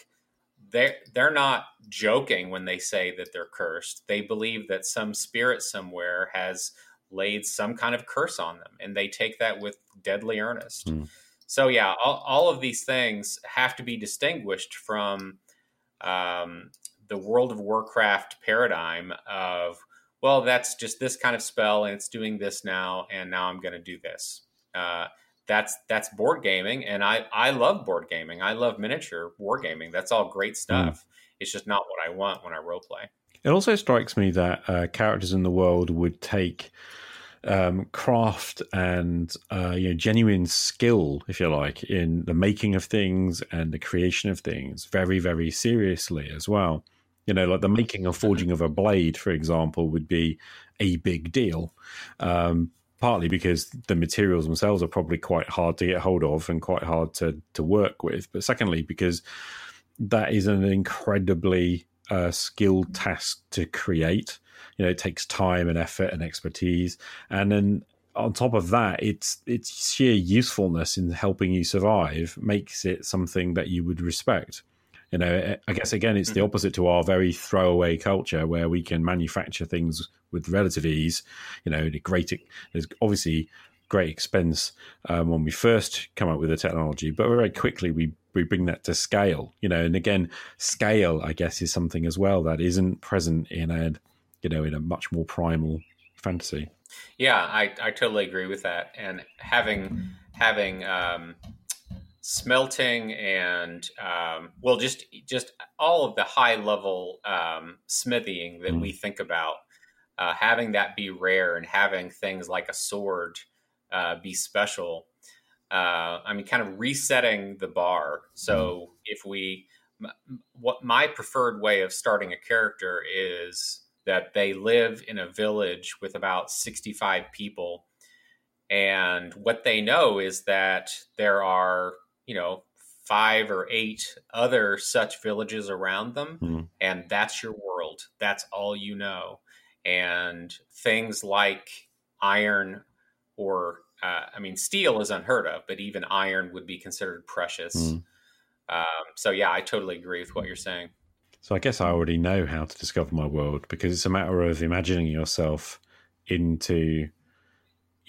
they're they're not joking when they say that they're cursed. They believe that some spirit somewhere has laid some kind of curse on them, and they take that with deadly earnest. Hmm. So yeah, all, all of these things have to be distinguished from um, the World of Warcraft paradigm of well, that's just this kind of spell, and it's doing this now, and now I'm going to do this. Uh, that's that's board gaming, and I I love board gaming. I love miniature wargaming. That's all great stuff. It's just not what I want when I role play. It also strikes me that uh, characters in the world would take um, craft and uh, you know genuine skill, if you like, in the making of things and the creation of things very, very seriously as well. You know, like the making or forging of a blade, for example, would be a big deal. Um, partly because the materials themselves are probably quite hard to get hold of and quite hard to to work with, but secondly because that is an incredibly uh, skilled task to create. You know, it takes time and effort and expertise, and then on top of that, it's its sheer usefulness in helping you survive makes it something that you would respect. You know, I guess again, it's the opposite to our very throwaway culture where we can manufacture things with relative ease. You know, the great there's obviously great expense um, when we first come up with the technology, but very quickly we we bring that to scale. You know, and again, scale I guess is something as well that isn't present in a you know in a much more primal fantasy. Yeah, I, I totally agree with that. And having having um, smelting and um, well, just just all of the high level um, smithying that Mm. we think about, uh, having that be rare and having things like a sword uh, be special. Uh, I mean, kind of resetting the bar. So if we, m- m- what my preferred way of starting a character is that they live in a village with about 65 people and what they know is that there are you know five or eight other such villages around them Mhm. and that's your world that's all you know and things like iron or uh, i mean steel is unheard of but even iron would be considered precious Mm. um, so yeah i totally agree with what you're saying So I guess I already know how to discover my world because it's a matter of imagining yourself into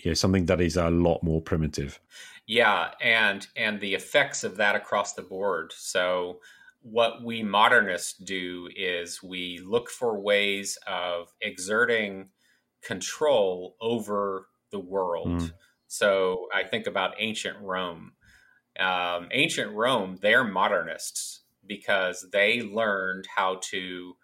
you know something that is a lot more primitive. Yeah, and and the effects of that across the board. So what we modernists do is we look for ways of exerting control over the world. Mm. So I think about ancient Rome. Um, ancient Rome, they're modernists because they learned how to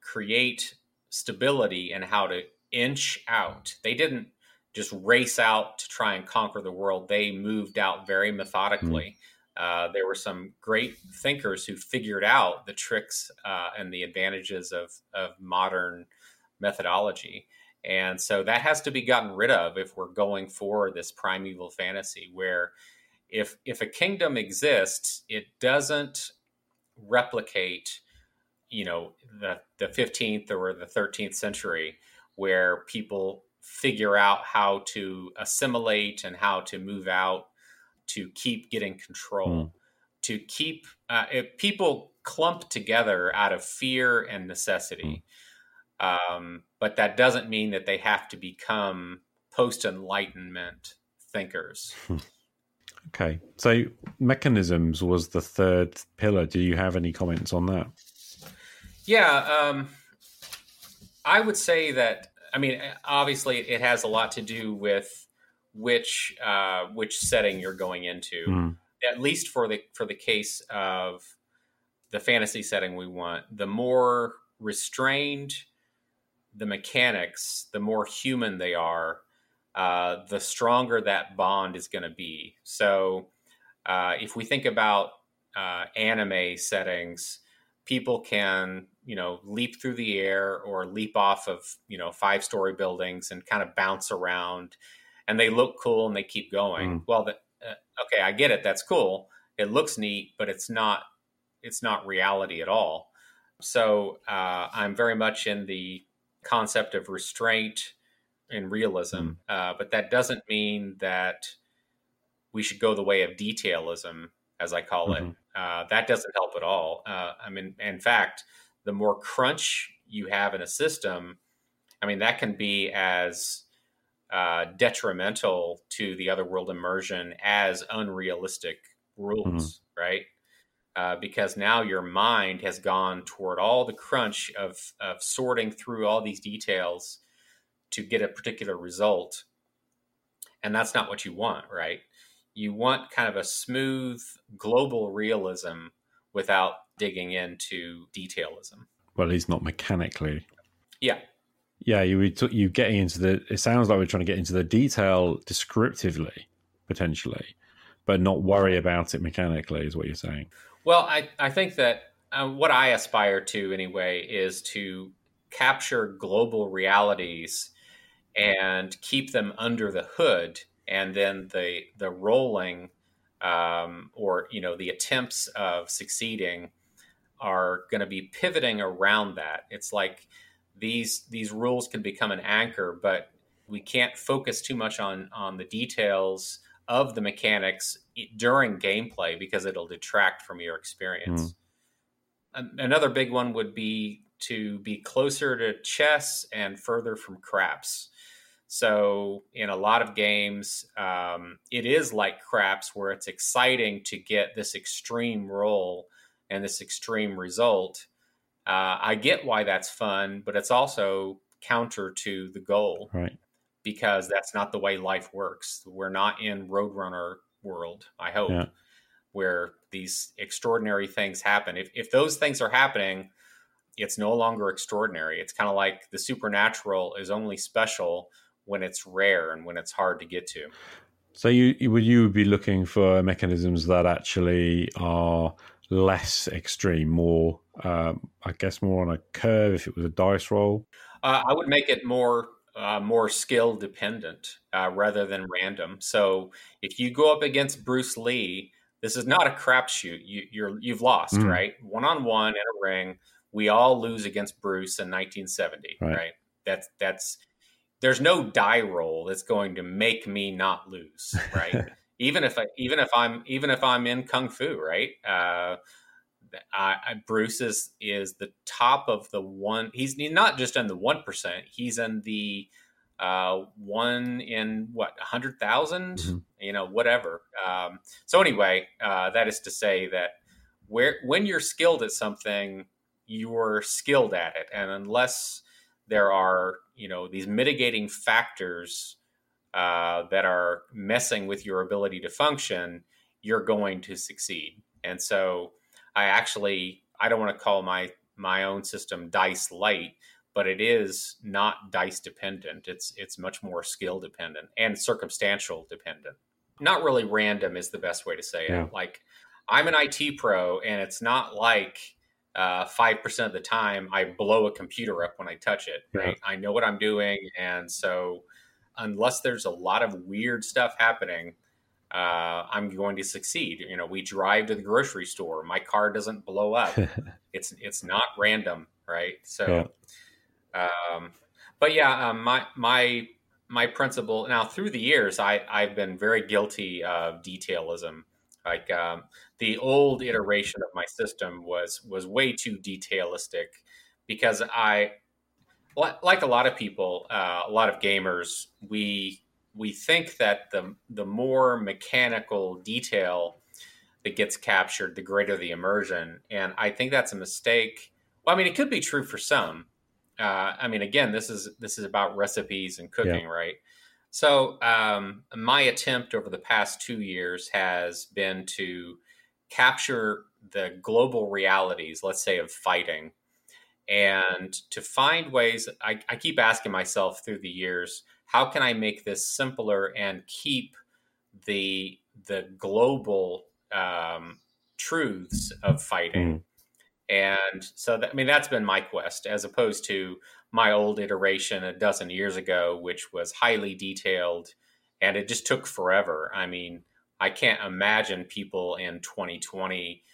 create stability and how to inch out. They didn't just race out to try and conquer the world. They moved out very methodically. Uh, there were some great thinkers who figured out the tricks uh, and the advantages of, of modern methodology. And so that has to be gotten rid of if we're going for this primeval fantasy where if if a kingdom exists, it doesn't replicate, you know, the the 15th or the 13th century where people figure out how to assimilate and how to move out to keep getting control, Mm. to keep uh, if people clump together out of fear and necessity. Um, but that doesn't mean that they have to become post enlightenment thinkers. Okay. So mechanisms was the third pillar. Do you have any comments on that? Yeah, um, I would say that. I mean, obviously, it has a lot to do with which uh, which setting you're going into. Mm. At least for the for the case of the fantasy setting we want, the more restrained the mechanics, the more human they are, uh, the stronger that bond is going to be. So, uh, if we think about uh, anime settings, people can you know leap through the air or leap off of you know five story buildings and kind of bounce around, and they look cool and they keep going. Mm. Well, the, uh, okay, I get it. That's cool. It looks neat, but it's not. It's not reality at all. So uh, I'm very much in the concept of restraint and realism, uh, but that doesn't mean that we should go the way of detailism, as I call Mhm. it. Uh, that doesn't help at all. Uh, I mean, in fact, the more crunch you have in a system, I mean, that can be as uh, detrimental to the other world immersion as unrealistic rules, right? Uh, because now your mind has gone toward all the crunch of, of sorting through all these details to get a particular result. And that's not what you want, right? You want kind of a smooth global realism without digging into detailism. Well, at least not mechanically. Yeah. Yeah, you were t- you getting into the. It sounds like we're trying to get into the detail descriptively, potentially, but not worry about it mechanically. Is what you're saying? Well, I, I think that uh, what I aspire to anyway is to capture global realities and keep them under the hood, and then the the rolling um, or you know the attempts of succeeding are going to be pivoting around that. It's like these these rules can become an anchor, but we can't focus too much on on the details of the mechanics during gameplay because it'll detract from your experience. An- Another big one would be to be closer to chess and further from craps. So, in a lot of games, um, it is like craps where it's exciting to get this extreme roll and this extreme result. Uh, I get why that's fun, but it's also counter to the goal Right. because that's not the way life works. We're not in Roadrunner world, I hope, Yeah. where these extraordinary things happen. If, if those things are happening, it's no longer extraordinary. It's kind of like the supernatural is only special when it's rare and when it's hard to get to. So you you- would you be looking for mechanisms that actually are less extreme, more um, I guess more on a curve if it was a dice roll. Uh, I would make it more uh, more skill dependent uh, rather than random. So if you go up against Bruce Lee, this is not a crapshoot. You, you're you've lost, Mm. right? One on one in a ring, we all lose against Bruce in 1970, Right. right? That's that's there's no die roll that's going to make me not lose, right? even if I, even if I'm even if I'm in kung fu, right? Uh, I, I, Bruce is is the top of the one. He's not just in the one percent. He's in the uh, one in what a hundred thousand. Mhm. You know, whatever. Um, so anyway, uh, that is to say that where when you're skilled at something, you're skilled at it, and unless there are you know these mitigating factors uh, that are messing with your ability to function, you're going to succeed. And so I actually I don't want to call my my own system dice light, but it is not dice dependent. It's it's much more skill dependent and circumstantial dependent. Not really random is the best way to say it. Like I'm an IT pro, and it's not like uh, five percent of the time I blow a computer up when I touch it. Right, I know what I'm doing, and so unless there's a lot of weird stuff happening, uh, I'm going to succeed. You know, we drive to the grocery store, my car doesn't blow up. it's it's not random, right? So, yeah. Um, but yeah, um, my my my principle now through the years, I I've been very guilty of detailism. Like um, the old iteration of my system was was way too detailistic because I like a lot of people, uh, a lot of gamers, we we think that the the more mechanical detail that gets captured, the greater the immersion, and I think that's a mistake. Well, I mean, it could be true for some. Uh, I mean, again, this is this is about recipes and cooking, yeah. right? So, um, my attempt over the past two years has been to capture the global realities, let's say, of fighting, and to find ways. I, I keep asking myself through the years, how can I make this simpler and keep the the global um, truths of fighting? Mm. And so, that, I mean, that's been my quest, as opposed to my old iteration a dozen years ago, which was highly detailed and it just took forever. I mean, I can't imagine people in 2020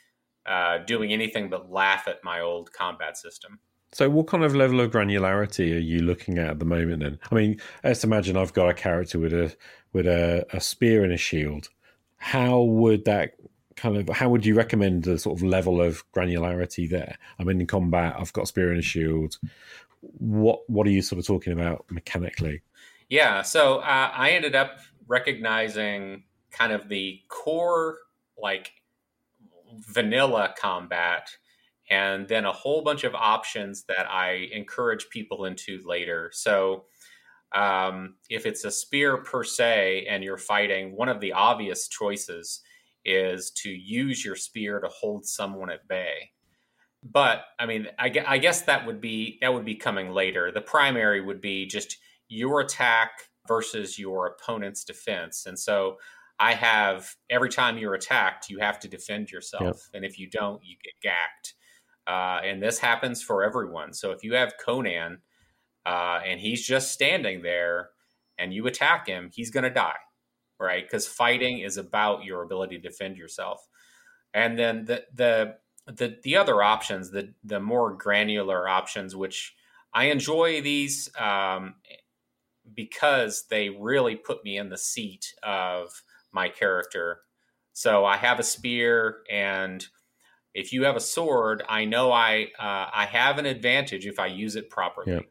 uh, doing anything but laugh at my old combat system. So, what kind of level of granularity are you looking at at the moment? Then, I mean, let's imagine I've got a character with a with a, a spear and a shield. How would that kind of how would you recommend the sort of level of granularity there? I'm in combat. I've got a spear and a shield. What what are you sort of talking about mechanically? Yeah, so uh, I ended up recognizing kind of the core like vanilla combat and then a whole bunch of options that I encourage people into later. So, um, if it's a spear per se and you're fighting, one of the obvious choices is to use your spear to hold someone at bay. But I mean, I, I guess that would be that would be coming later. The primary would be just your attack versus your opponent's defense, and so I have every time you're attacked, you have to defend yourself, yep. and if you don't, you get gacked. Uh, and this happens for everyone. So if you have Conan uh, and he's just standing there and you attack him, he's going to die, right? Because fighting is about your ability to defend yourself. And then the the the the other options, the the more granular options, which I enjoy these um, because they really put me in the seat of my character. So I have a spear and if you have a sword, I know I uh, I have an advantage if I use it properly. Yep.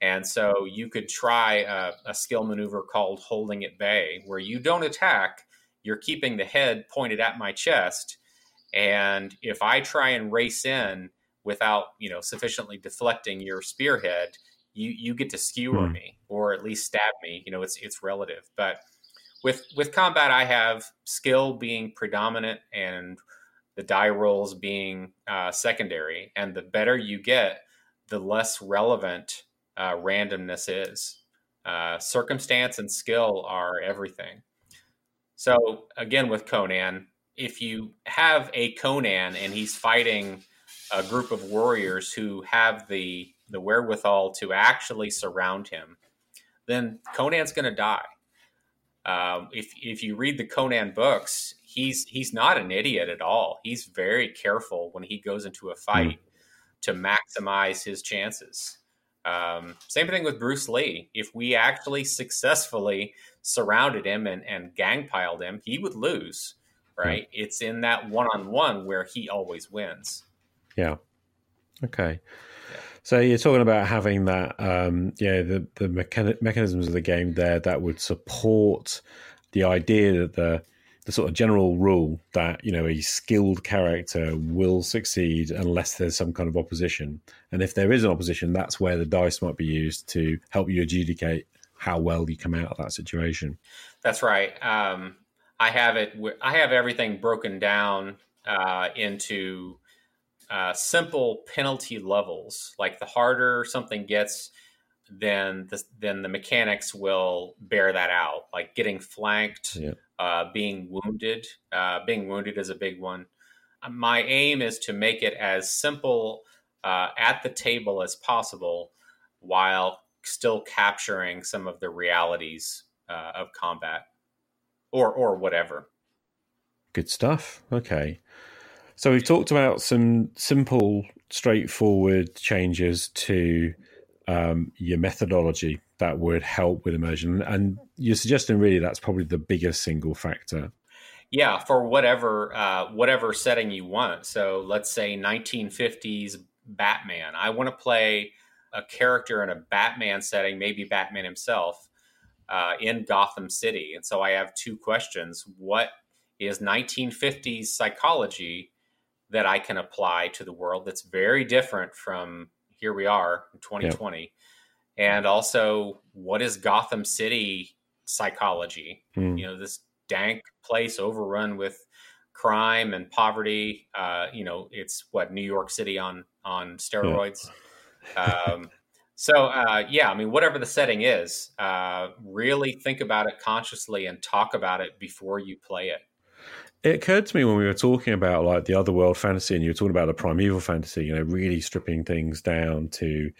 And so you could try a, a, skill maneuver called holding at bay, where you don't attack, you're keeping the head pointed at my chest. And if I try and race in without, you know, sufficiently deflecting your spearhead, you you get to skewer hmm. me or at least stab me. You know, it's it's relative. But with with combat, I have skill being predominant and the die rolls being uh, secondary. And the better you get, the less relevant uh, randomness is. Uh, circumstance and skill are everything. So, again, with Conan, if you have a Conan and he's fighting a group of warriors who have the the wherewithal to actually surround him, then Conan's going to die. Um, if if you read the Conan books, he's he's not an idiot at all. He's very careful when he goes into a fight mm. to maximize his chances. Um, same thing with Bruce Lee. If we actually successfully surrounded him and, and gang piled him, he would lose. Right? Mm. It's in that one on one where he always wins. Yeah. Okay. So you're talking about having that, um, yeah, the the mechan- mechanisms of the game there that would support the idea that the the sort of general rule that you know a skilled character will succeed unless there's some kind of opposition, and if there is an opposition, that's where the dice might be used to help you adjudicate how well you come out of that situation. That's right. Um, I have it. I have everything broken down uh, into uh, simple penalty levels. Like the harder something gets, then the, then the mechanics will bear that out. Like getting flanked, uh, being wounded. Uh, being wounded is a big one. my aim is to make it as simple uh, at the table as possible while still capturing some of the realities uh, of combat or or whatever. Good stuff. Okay. So we've talked about some simple, straightforward changes to um, your methodology that would help with immersion, and you're suggesting really that's probably the biggest single factor. Yeah, for whatever uh, whatever setting you want. So let's say 1950s Batman. I want to play a character in a Batman setting, maybe Batman himself, uh, in Gotham City. And so I have two questions: What is 1950s psychology that I can apply to the world that's very different from here we are in 2020? Yep. And also, what is Gotham City psychology? Mm. You know, this dank place overrun with crime and poverty. Uh, you know, it's what New York City on on steroids. Yeah. um, so uh, yeah, I mean, whatever the setting is, uh, really think about it consciously and talk about it before you play it. It occurred to me when we were talking about like the other world fantasy, and you were talking about the primeval fantasy. You know, really stripping things down to.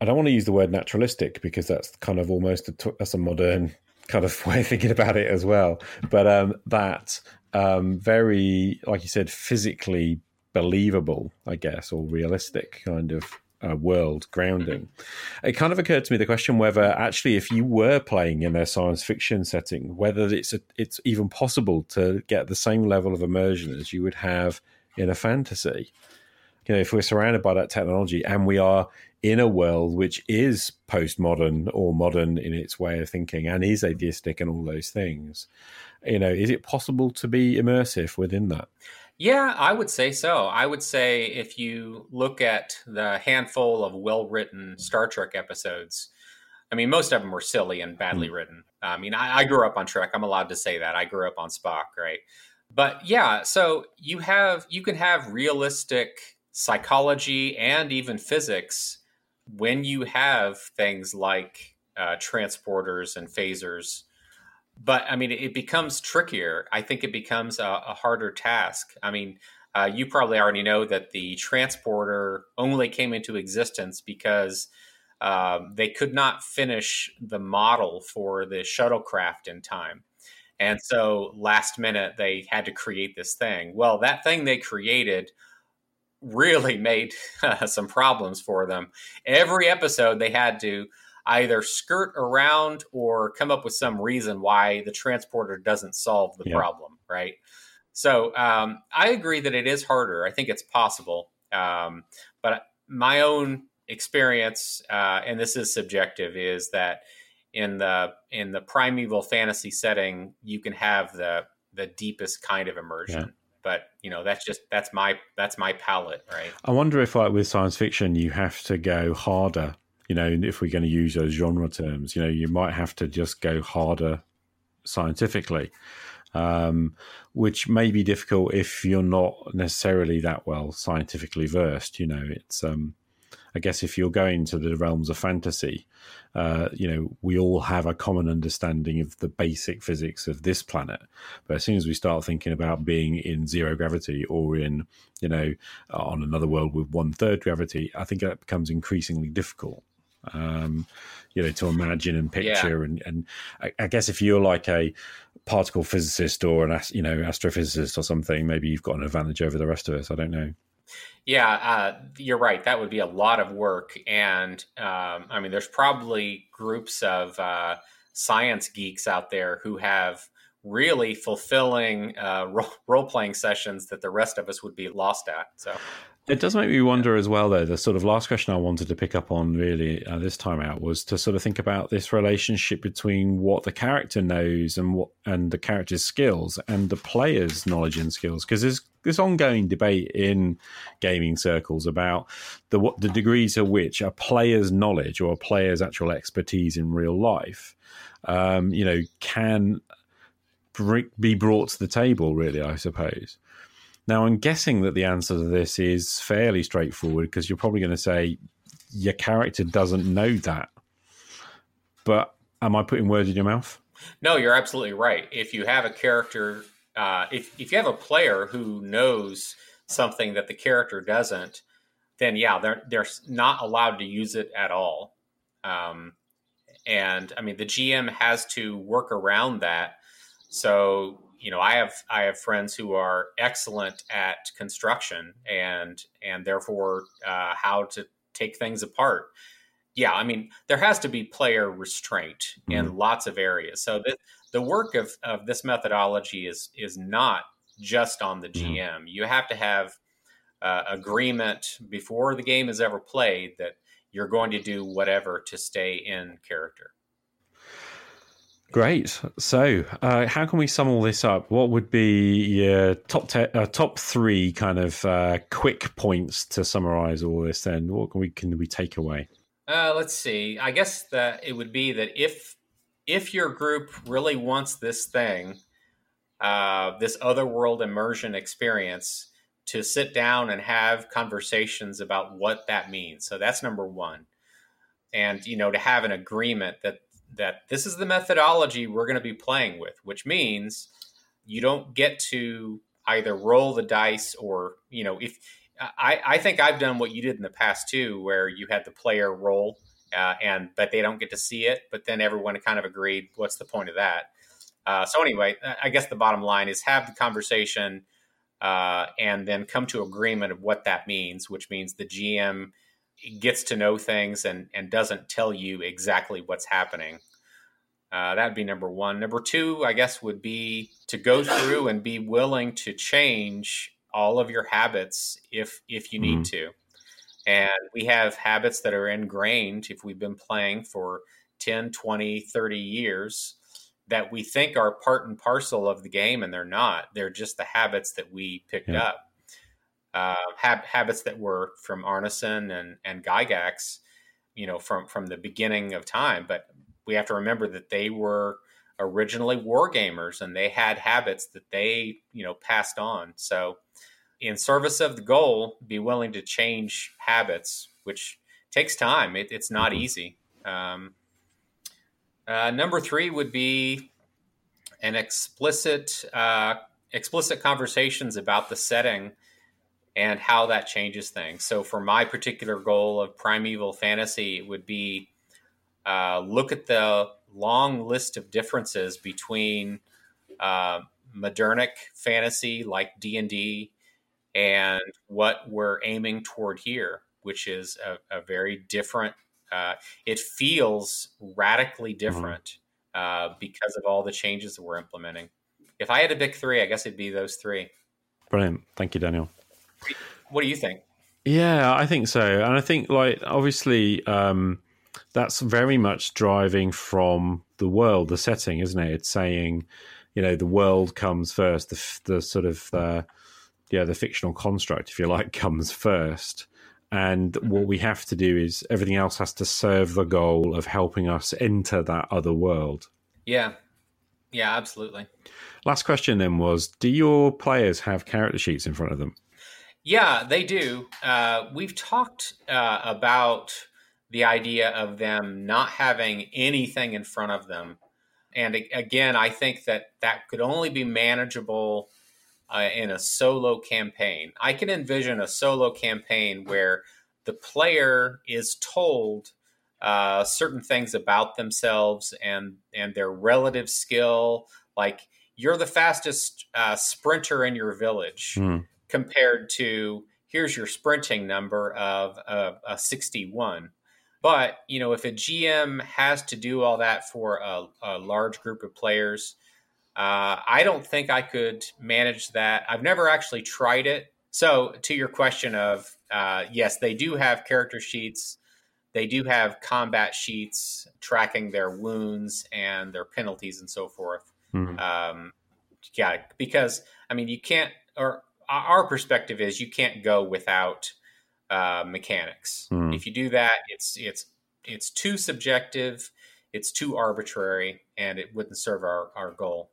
I don't want to use the word naturalistic because that's kind of almost a, that's a modern kind of way of thinking about it as well. But um, that um, very, like you said, physically believable, I guess, or realistic kind of uh, world grounding. It kind of occurred to me the question whether actually, if you were playing in a science fiction setting, whether it's a, it's even possible to get the same level of immersion as you would have in a fantasy. You know, if we're surrounded by that technology and we are in a world which is postmodern or modern in its way of thinking and is atheistic and all those things, you know, is it possible to be immersive within that? Yeah, I would say so. I would say if you look at the handful of well written Star Trek episodes, I mean, most of them were silly and badly mm. written. I mean, I, I, grew up on Trek. I'm allowed to say that. I grew up on Spock, right? But yeah, so you have you can have realistic psychology and even physics when you have things like uh, transporters and phasers but I mean, it becomes trickier. I think it becomes a, a harder task. I mean, uh, you probably already know that the transporter only came into existence because um, they could not finish the model for the shuttlecraft in time. And so last minute, they had to create this thing. Well, that thing they created really made uh, some problems for them. Every episode, they had to either skirt around or come up with some reason why the transporter doesn't solve the yeah. problem, right? So um, I agree that it is harder. I think it's possible, um, but my own experience, uh, and this is subjective, is that in the in the primeval fantasy setting, you can have the the deepest kind of immersion. Yeah but you know that's just that's my that's my palette right i wonder if like with science fiction you have to go harder you know, if we're going to use those genre terms, you know, you might have to just go harder scientifically, um, which may be difficult if you're not necessarily that well scientifically versed. You know, it's, um, I guess, if you're going to the realms of fantasy, uh, you know, we all have a common understanding of the basic physics of this planet. But as soon as we start thinking about being in zero gravity or in, you know, on another world with one third gravity, I think that becomes increasingly difficult um, you know, to imagine and picture. Yeah. And, and I, I, guess if you're like a particle physicist or an, you know, astrophysicist or something, maybe you've got an advantage over the rest of us. I don't know. Yeah, uh, you're right. That would be a lot of work. And um, I mean, there's probably groups of uh, science geeks out there who have really fulfilling uh, role playing sessions that the rest of us would be lost at. So it does make me wonder as well, though. The sort of last question I wanted to pick up on really uh, this time out was to sort of think about this relationship between what the character knows and what and the character's skills and the player's knowledge and skills, because there's this ongoing debate in gaming circles about the what the degrees to which a player's knowledge or a player's actual expertise in real life, um, you know, can be brought to the table. Really, I suppose. Now, I'm guessing that the answer to this is fairly straightforward because you're probably going to say your character doesn't know that. But am I putting words in your mouth? No, you're absolutely right. If you have a character, uh, if, if you have a player who knows something that the character doesn't, then yeah, they're they're not allowed to use it at all. Um, and I mean, the GM has to work around that. So you know, I have I have friends who are excellent at construction and and therefore uh, how to take things apart. Yeah, I mean, there has to be player restraint mm-hmm. in lots of areas. So the the work of of this methodology is is not just on the GM. Mm-hmm. You have to have uh, agreement before the game is ever played that you're going to do whatever to stay in character. Great. So, uh, how can we sum all this up? What would be your top te- uh, top three kind of uh, quick points to summarize all this? Then, what can we can we take away? Uh, let's see. I guess that it would be that if if your group really wants this thing, uh, this otherworld immersion experience, to sit down and have conversations about what that means. So that's number one, and you know to have an agreement that that this is the methodology we're going to be playing with, which means you don't get to either roll the dice or, you know, if I, I think I've done what you did in the past too, where you had the player roll uh, and but they don't get to see it, but then everyone kind of agreed, what's the point of that? Uh, so anyway, I guess the bottom line is have the conversation uh, and then come to agreement of what that means, which means the GM gets to know things and and doesn't tell you exactly what's happening. Uh, that'd be number one. Number two, I guess, would be to go through and be willing to change all of your habits if if you need mm-hmm. to. And we have habits that are ingrained if we've been playing for 10, 20, 30 years that we think are part and parcel of the game and they're not. They're just the habits that we picked yeah. up uh, hab- habits that were from Arneson and and Gygax, you know, from from the beginning of time. But we have to remember that they were originally war gamers and they had habits that they you know passed on. So, in service of the goal, be willing to change habits, which takes time. It, it's not mm-hmm. easy. Um, uh, number three would be an explicit uh, explicit conversations about the setting and how that changes things. So, for my particular goal of primeval fantasy, it would be uh, look at the long list of differences between uh, modernic fantasy like D and D and what we're aiming toward here, which is a, a very different. Uh, it feels radically mm-hmm. different mm-hmm. because of all the changes that we're implementing. If I had to pick three, I guess it'd be those three. Brilliant. Thank you, Daniel. What do you think? Yeah, I think so. And I think, like, obviously, um, that's very much driving from the world, the setting, isn't it? It's saying, you know, the world comes first, the, the sort of, uh, yeah, the fictional construct, if you like, comes first. And mm-hmm. what we have to do is everything else has to serve the goal of helping us enter that other world. Yeah. Yeah, absolutely. Last question then was Do your players have character sheets in front of them? Yeah, they do. Uh, we've talked uh, about the idea of them not having anything in front of them. And again, I think that that could only be manageable uh, in a solo campaign. I can envision a solo campaign where the player is told uh, certain things about themselves and and their relative skill, like you're the fastest uh, sprinter in your village. Mm compared to here's your sprinting number of a, a 61. But you know, if a GM has to do all that for a, a large group of players, uh, I don't think I could manage that. I've never actually tried it. So, to your question of uh, yes, they do have character sheets. They do have combat sheets tracking their wounds and their penalties and so forth. Mm-hmm. Um, yeah, because I mean, you can't, or our perspective is you can't go without uh, mechanics. Mm. If you do that, it's it's it's too subjective, it's too arbitrary, and it wouldn't serve our, our goal.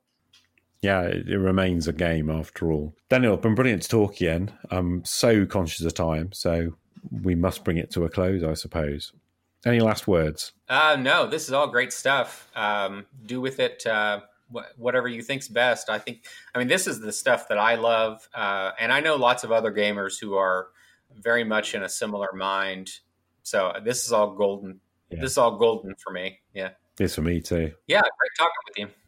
Yeah, it, it remains a game after all. Daniel, been brilliant to talk again. I'm so conscious of time, so we must bring it to a close, I suppose. Any last words? Uh, no, this is all great stuff. Um, do with it uh, wh- whatever you think's best. I think. I mean, this is the stuff that I love, uh, and I know lots of other gamers who are very much in a similar mind. So this is all golden. Yeah. This is all golden for me. Yeah. It's for me too. Yeah. Great talking with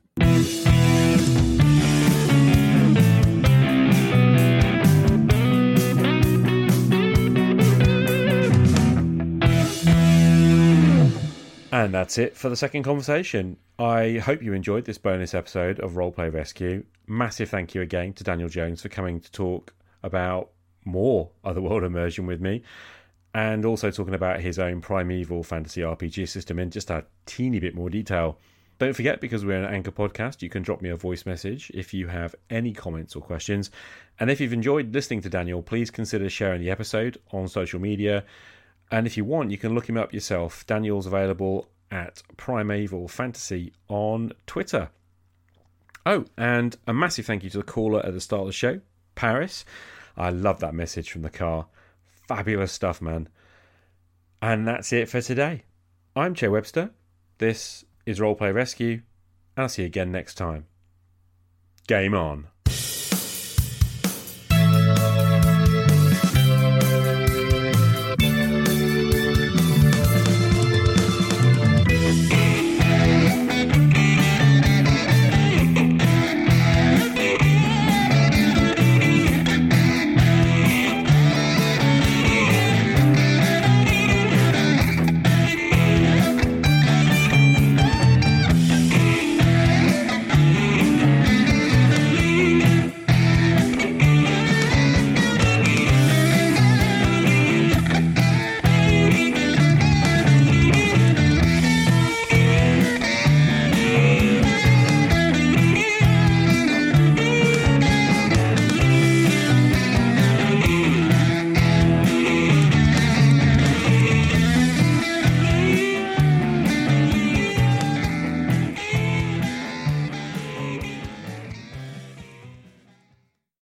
And that's it for the second conversation. I hope you enjoyed this bonus episode of Roleplay Rescue. Massive thank you again to Daniel Jones for coming to talk about more Otherworld immersion with me and also talking about his own primeval fantasy RPG system in just a teeny bit more detail. Don't forget, because we're an Anchor podcast, you can drop me a voice message if you have any comments or questions. And if you've enjoyed listening to Daniel, please consider sharing the episode on social media. And if you want, you can look him up yourself. Daniel's available at Primeval Fantasy on Twitter. Oh, and a massive thank you to the caller at the start of the show, Paris. I love that message from the car. Fabulous stuff, man. And that's it for today. I'm Joe Webster. This is Roleplay Rescue, and I'll see you again next time. Game on.